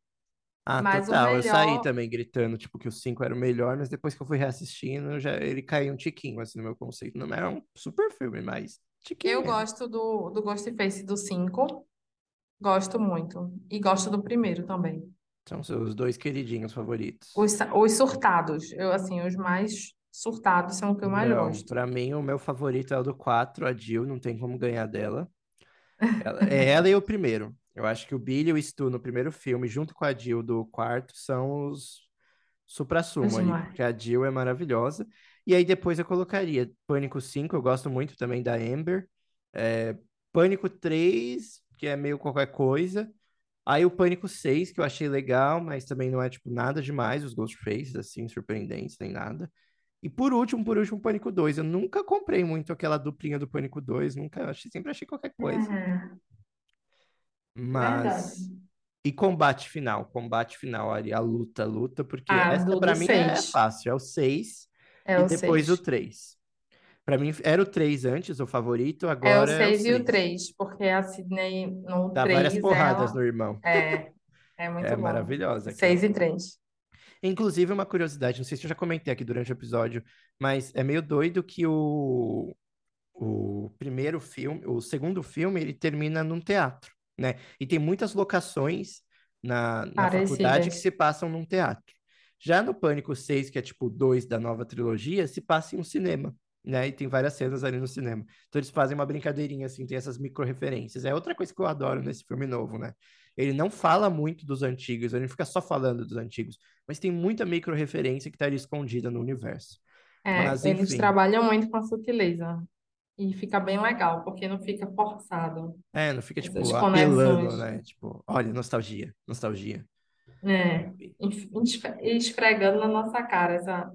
Ah, Mas total. Eu saí melhor- também gritando, tipo, que o 5 era o melhor, mas depois que eu fui reassistindo, já ele caiu um tiquinho, assim, no meu conceito. Não é um super filme, mas tiquinho Eu mesmo. gosto do, do Ghostface do 5, gosto muito. E gosto do primeiro também. São seus dois queridinhos favoritos. Os, os surtados, eu assim, os mais surtados são o que eu mais Não, gosto. pra mim, o meu favorito é o do 4, a Jill, não tem como ganhar dela. Ela- é ela e o primeiro. Eu acho que o Billy e o Stu no primeiro filme, junto com a Jill do quarto, são os supra-sumo Demais. porque a Jill é maravilhosa. E aí depois eu colocaria Pânico 5, eu gosto muito também da Amber. É, Pânico 3, que é meio qualquer coisa. Aí o Pânico 6, que eu achei legal, mas também não é, tipo, nada demais, os Ghostfaces, assim, surpreendentes, nem nada. E por último, por último, Pânico 2. Eu nunca comprei muito aquela duplinha do Pânico 2, nunca, achei, sempre achei qualquer coisa. É, Mas. verdade. E combate final, combate final, Ari, a luta, a luta, porque Ah, essa do mim é seis. fácil, é o 6 É e o depois o 6. 3. Pra mim era o 3 antes, o favorito, É o agora é o 6 e o 6. 3, porque a Sidney no Dá várias 3 porradas ela no irmão. é, é muito É bom. maravilhosa aquela. 6 e 3. Inclusive, uma curiosidade, não sei se eu já comentei aqui durante o episódio, mas é meio doido que o, o primeiro filme, o segundo filme, ele termina num teatro, né? E tem muitas locações na, na faculdade que se passam num teatro. Já no Pânico 6, que é tipo o 2 da nova trilogia, se passa em um cinema, né? E tem várias cenas ali no cinema. Então eles fazem uma brincadeirinha, assim, tem essas micro-referências. É outra coisa que eu adoro nesse filme novo, né? Ele não fala muito dos antigos, ele fica só falando dos antigos, mas tem muita micro-referência que tá ali escondida no universo. É, Mas, eles trabalham muito com a sutileza. E fica bem legal, porque não fica forçado. É, não fica, tipo, apelando, né? Tipo, olha, nostalgia, nostalgia. É, esfregando na nossa cara essa,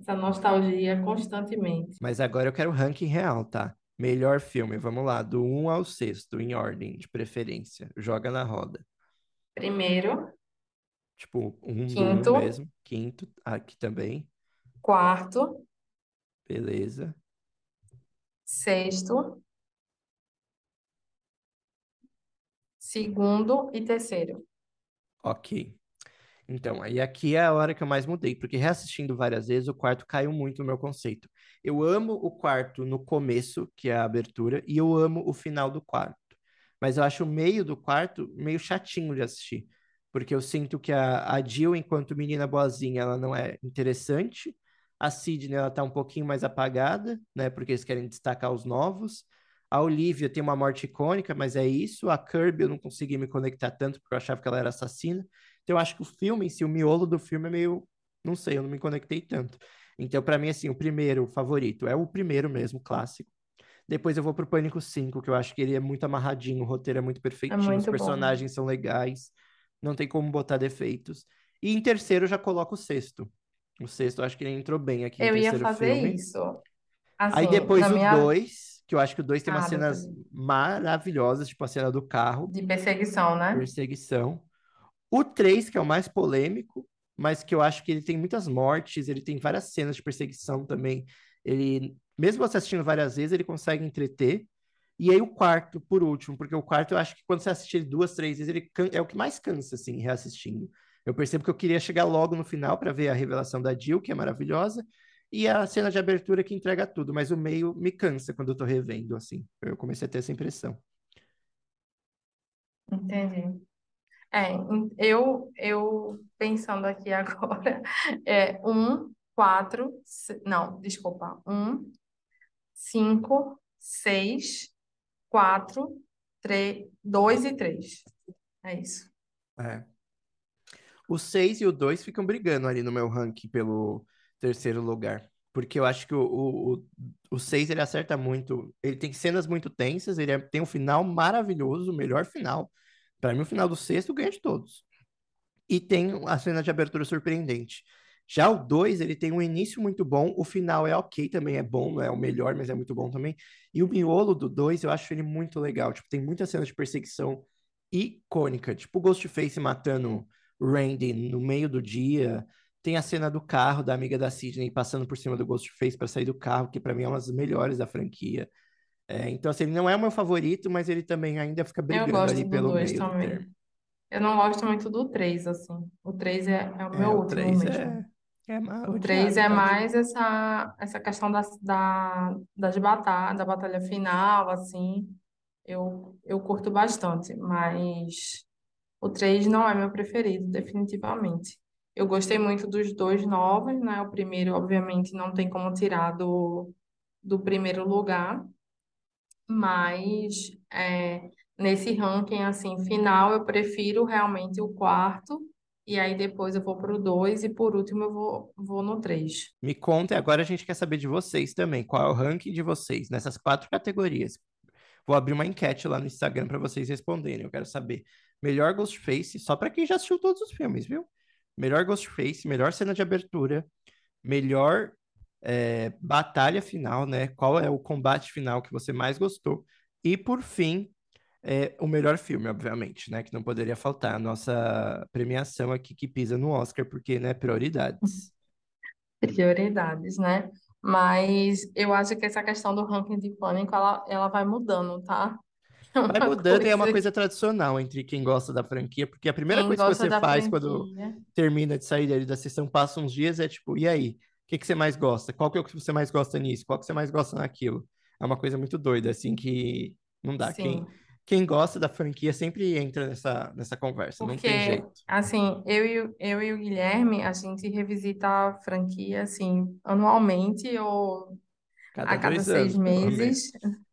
essa nostalgia constantemente. Mas agora eu quero o ranking real, tá? Melhor filme, vamos lá, do 1 ao 6, em ordem, de preferência. Joga na roda. Primeiro, Tipo, um do um Quinto. mesmo. Quinto, aqui também. quarto, Beleza. Sexto, segundo e terceiro. Ok. Então, aí aqui é a hora que eu mais mudei, porque reassistindo várias vezes, o quarto caiu muito no meu conceito. Eu amo o quarto no começo, que é a abertura, e eu amo o final do quarto. Mas eu acho o meio do quarto meio chatinho de assistir, porque eu sinto que a, a Jill, enquanto menina boazinha, ela não é interessante. A Sidney, ela tá um pouquinho mais apagada, né, porque eles querem destacar os novos. A Olivia tem uma morte icônica, mas é isso. A Kirby eu não consegui me conectar tanto, porque eu achava que ela era assassina. Então, eu acho que o filme em si, o miolo do filme é meio. Não sei, eu não me conectei tanto. Então, pra mim, assim, o primeiro favorito é o primeiro mesmo, clássico. Depois eu vou pro Pânico 5, que eu acho que ele é muito amarradinho, o roteiro é muito perfeitinho, os muito bom. personagens são legais, não tem como botar defeitos. E em terceiro eu já coloco o sexto. O sexto eu acho que ele entrou bem aqui Eu ia fazer filme. isso. Aí Assim, depois o minha 2, que eu acho que o 2 tem umas Ah, cenas depois- maravilhosas, tipo a cena do carro, de perseguição, né? perseguição. O 3, que é o mais polêmico, mas que eu acho que ele tem muitas mortes, ele tem várias cenas de perseguição também. Ele mesmo você assistindo várias vezes, ele consegue entreter. E aí o quarto, por último, porque o quarto eu acho que quando você assiste ele duas, três vezes, ele é o que mais cansa, assim, reassistindo. Eu percebo que eu queria chegar logo no final para ver a revelação da Jill, que é maravilhosa, e a cena de abertura que entrega tudo, mas o meio me cansa quando eu tô revendo, assim. Eu comecei a ter essa impressão. Entendi. É, eu, eu pensando aqui agora, é um, quatro, não, desculpa, um, cinco, seis, quatro, três, dois e três. É isso. É. O seis e o dois ficam brigando ali no meu ranking pelo terceiro lugar. Porque eu acho que o, o, o, seis ele acerta muito. Ele tem cenas muito tensas, ele é, tem um final maravilhoso, o melhor final para mim, o final do sexto ganha de todos. E tem a cena de abertura surpreendente. Já o 2, ele tem um início muito bom, o final é ok, também é bom, não é o melhor, mas é muito bom também. E o miolo do 2, eu acho ele muito legal. Tipo, tem muita cena de perseguição icônica, tipo o Ghostface matando Randy no meio do dia. Tem a cena do carro da amiga da Sidney passando por cima do Ghostface para sair do carro, que para mim é uma das melhores da franquia. É, então, assim, ele não é o meu favorito, mas ele também ainda fica Eu brigando gosto ali do pelo 2 meio do também. termo. Eu não gosto muito do 3, assim. O 3 é, é o É, meu o último 3 mesmo. é, é ma- O 3 odiado, é tadinho. mais essa, essa questão da, da, das batalha, da batalha final, assim. Eu, eu curto bastante, mas o 3 não é meu preferido, definitivamente. Eu gostei muito dos dois novos, né? O primeiro, obviamente, não tem como tirar do, do primeiro lugar, mas é, nesse ranking, assim, final, eu prefiro realmente o quarto, e aí depois eu vou pro dois, e por último eu vou, vou no três. Me conta, agora a gente quer saber de vocês também. Qual é o ranking de vocês nessas quatro categorias? Vou abrir uma enquete lá no Instagram para vocês responderem. Eu quero saber melhor Ghostface, só para quem já assistiu todos os filmes, viu? Melhor Ghostface, melhor cena de abertura, melhor é, batalha final, né? Qual é o combate final que você mais gostou? E por fim, é, o melhor filme, obviamente, né? Que não poderia faltar. A nossa premiação aqui que pisa no Oscar, porque, né, prioridades. Prioridades, né? Mas eu acho que essa questão do ranking de pânico, ela, ela vai mudando, tá? É Vai uma mudando e é uma coisa tradicional entre quem gosta da franquia, porque a primeira quem coisa que você faz quando franquia. termina de sair da sessão, passa uns dias, é tipo, e aí? O que que você mais gosta? Qual que é o que você mais gosta nisso? Qual que você mais gosta naquilo? É uma coisa muito doida, assim, que não dá. Quem, Sim. quem gosta da franquia sempre entra nessa, nessa conversa, não tem Porque, jeito. assim, eu e, o- eu e o Guilherme, a gente revisita a franquia, assim, anualmente ou Cada a cada seis anos, meses.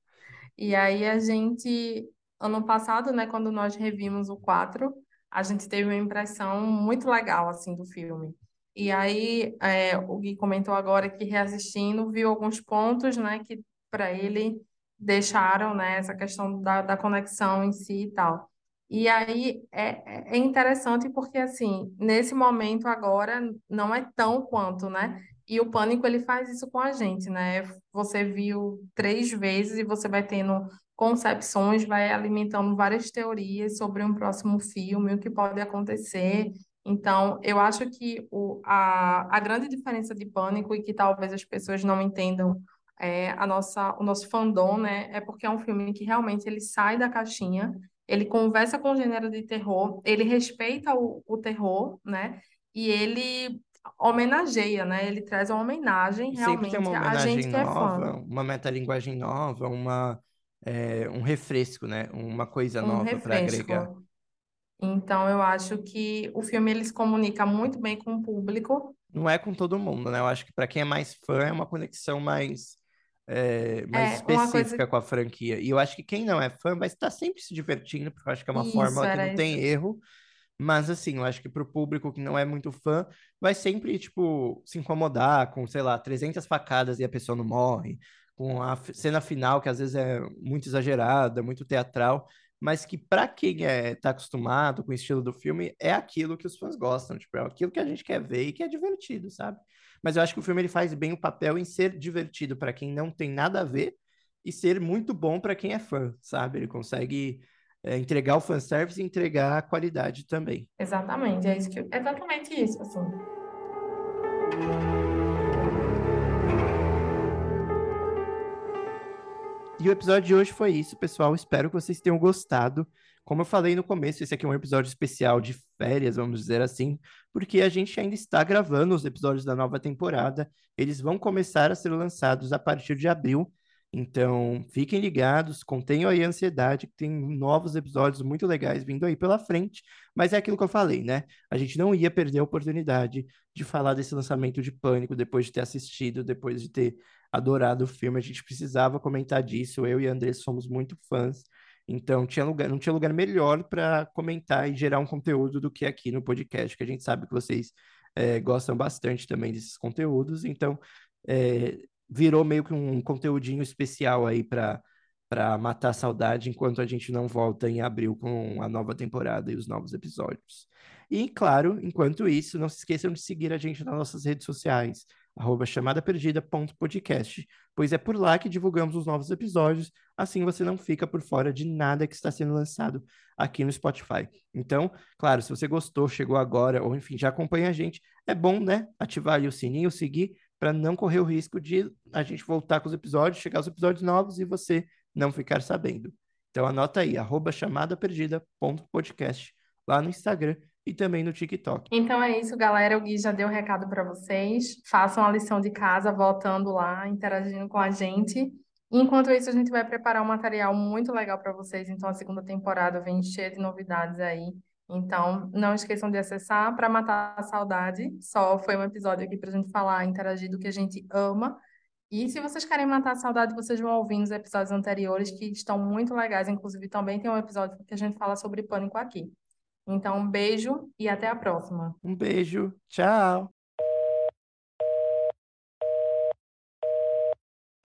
E aí a gente, ano passado, né, quando nós revimos o 4, a gente teve uma impressão muito legal, assim, do filme. E aí é, o Gui comentou agora que reassistindo viu alguns pontos, né, que para ele deixaram, né, essa questão da, da conexão em si e tal. E aí é, é interessante porque, assim, nesse momento agora não é tão quanto, né? E o Pânico, ele faz isso com a gente, né? Você viu três vezes e você vai tendo concepções, vai alimentando várias teorias sobre um próximo filme, o que pode acontecer. Então, eu acho que o, a, a grande diferença de Pânico e que talvez as pessoas não entendam é, a nossa, o nosso fandom, né? É porque é um filme que realmente ele sai da caixinha, ele conversa com o gênero de terror, ele respeita o, o terror, né? E ele homenageia, né? Ele traz uma homenagem E sempre tem uma realmente a homenagem gente que é fã. nova, uma metalinguagem nova, uma, é, um refresco, né? Uma coisa Um nova para agregar. Então, eu acho que o filme ele se comunica muito bem com o público. Não é com todo mundo, né? Eu acho que para quem é mais fã é uma conexão mais, é, mais É, uma coisa. específica com a franquia. E eu acho que quem não é fã vai estar sempre se divertindo, porque eu acho que é uma Isso, fórmula que não tem isso. erro. Mas assim, eu acho que pro público que não é muito fã, vai sempre, tipo, se incomodar com, sei lá, 300 facadas e a pessoa não morre, com a cena final que às vezes é muito exagerada, muito teatral, mas que pra quem é, tá acostumado com o estilo do filme, é aquilo que os fãs gostam, tipo, é aquilo que a gente quer ver e que é divertido, sabe? Mas eu acho que o filme ele faz bem o papel em ser divertido pra quem não tem nada a ver e ser muito bom pra quem é fã, sabe? Ele consegue é, entregar o fanservice e entregar a qualidade também. Exatamente, é isso que, exatamente isso, assim. E o episódio de hoje foi isso, pessoal. Espero que vocês tenham gostado. Como eu falei no começo, esse aqui é um episódio especial de férias, vamos dizer assim, porque a gente ainda está gravando os episódios da nova temporada. Eles vão começar a ser lançados a partir de abril. Então, fiquem ligados, contenham aí a ansiedade, que tem novos episódios muito legais vindo aí pela frente. Mas é aquilo que eu falei, né? A gente não ia perder a oportunidade de falar desse lançamento de Pânico depois de ter assistido, depois de ter adorado o filme. A gente precisava comentar disso. Eu e André somos muito fãs. Então, tinha lugar, não tinha lugar melhor para comentar e gerar um conteúdo do que aqui no podcast, que a gente sabe que vocês é, gostam bastante também desses conteúdos. Então, é, virou meio que um conteúdinho especial aí para para matar a saudade enquanto a gente não volta em abril com a nova temporada e os novos episódios. E, claro, enquanto isso, não se esqueçam de seguir a gente nas nossas redes sociais, arroba chamadaperdida.podcast, pois é por lá que divulgamos os novos episódios, assim você não fica por fora de nada que está sendo lançado aqui no Spotify. Então, claro, se você gostou, chegou agora, ou enfim, já acompanha a gente, é bom, né, ativar ali o sininho, seguir, para não correr o risco de a gente voltar com os episódios, chegar os episódios novos e você não ficar sabendo. Então anota aí, arroba chamadaperdida.podcast lá no Instagram e também no TikTok. Então é isso, galera. O Gui já deu o recado para vocês. Façam a lição de casa, voltando lá, interagindo com a gente. Enquanto isso, a gente vai preparar um material muito legal para vocês. Então, a segunda temporada vem cheia de novidades aí. Então, não esqueçam de acessar para matar a saudade. Só foi um episódio aqui para a gente falar, interagir do que a gente ama. E se vocês querem matar a saudade, vocês vão ouvindo os episódios anteriores que estão muito legais. Inclusive, também tem um episódio que a gente fala sobre pânico aqui. Então, um beijo e até a próxima. Um beijo. Tchau.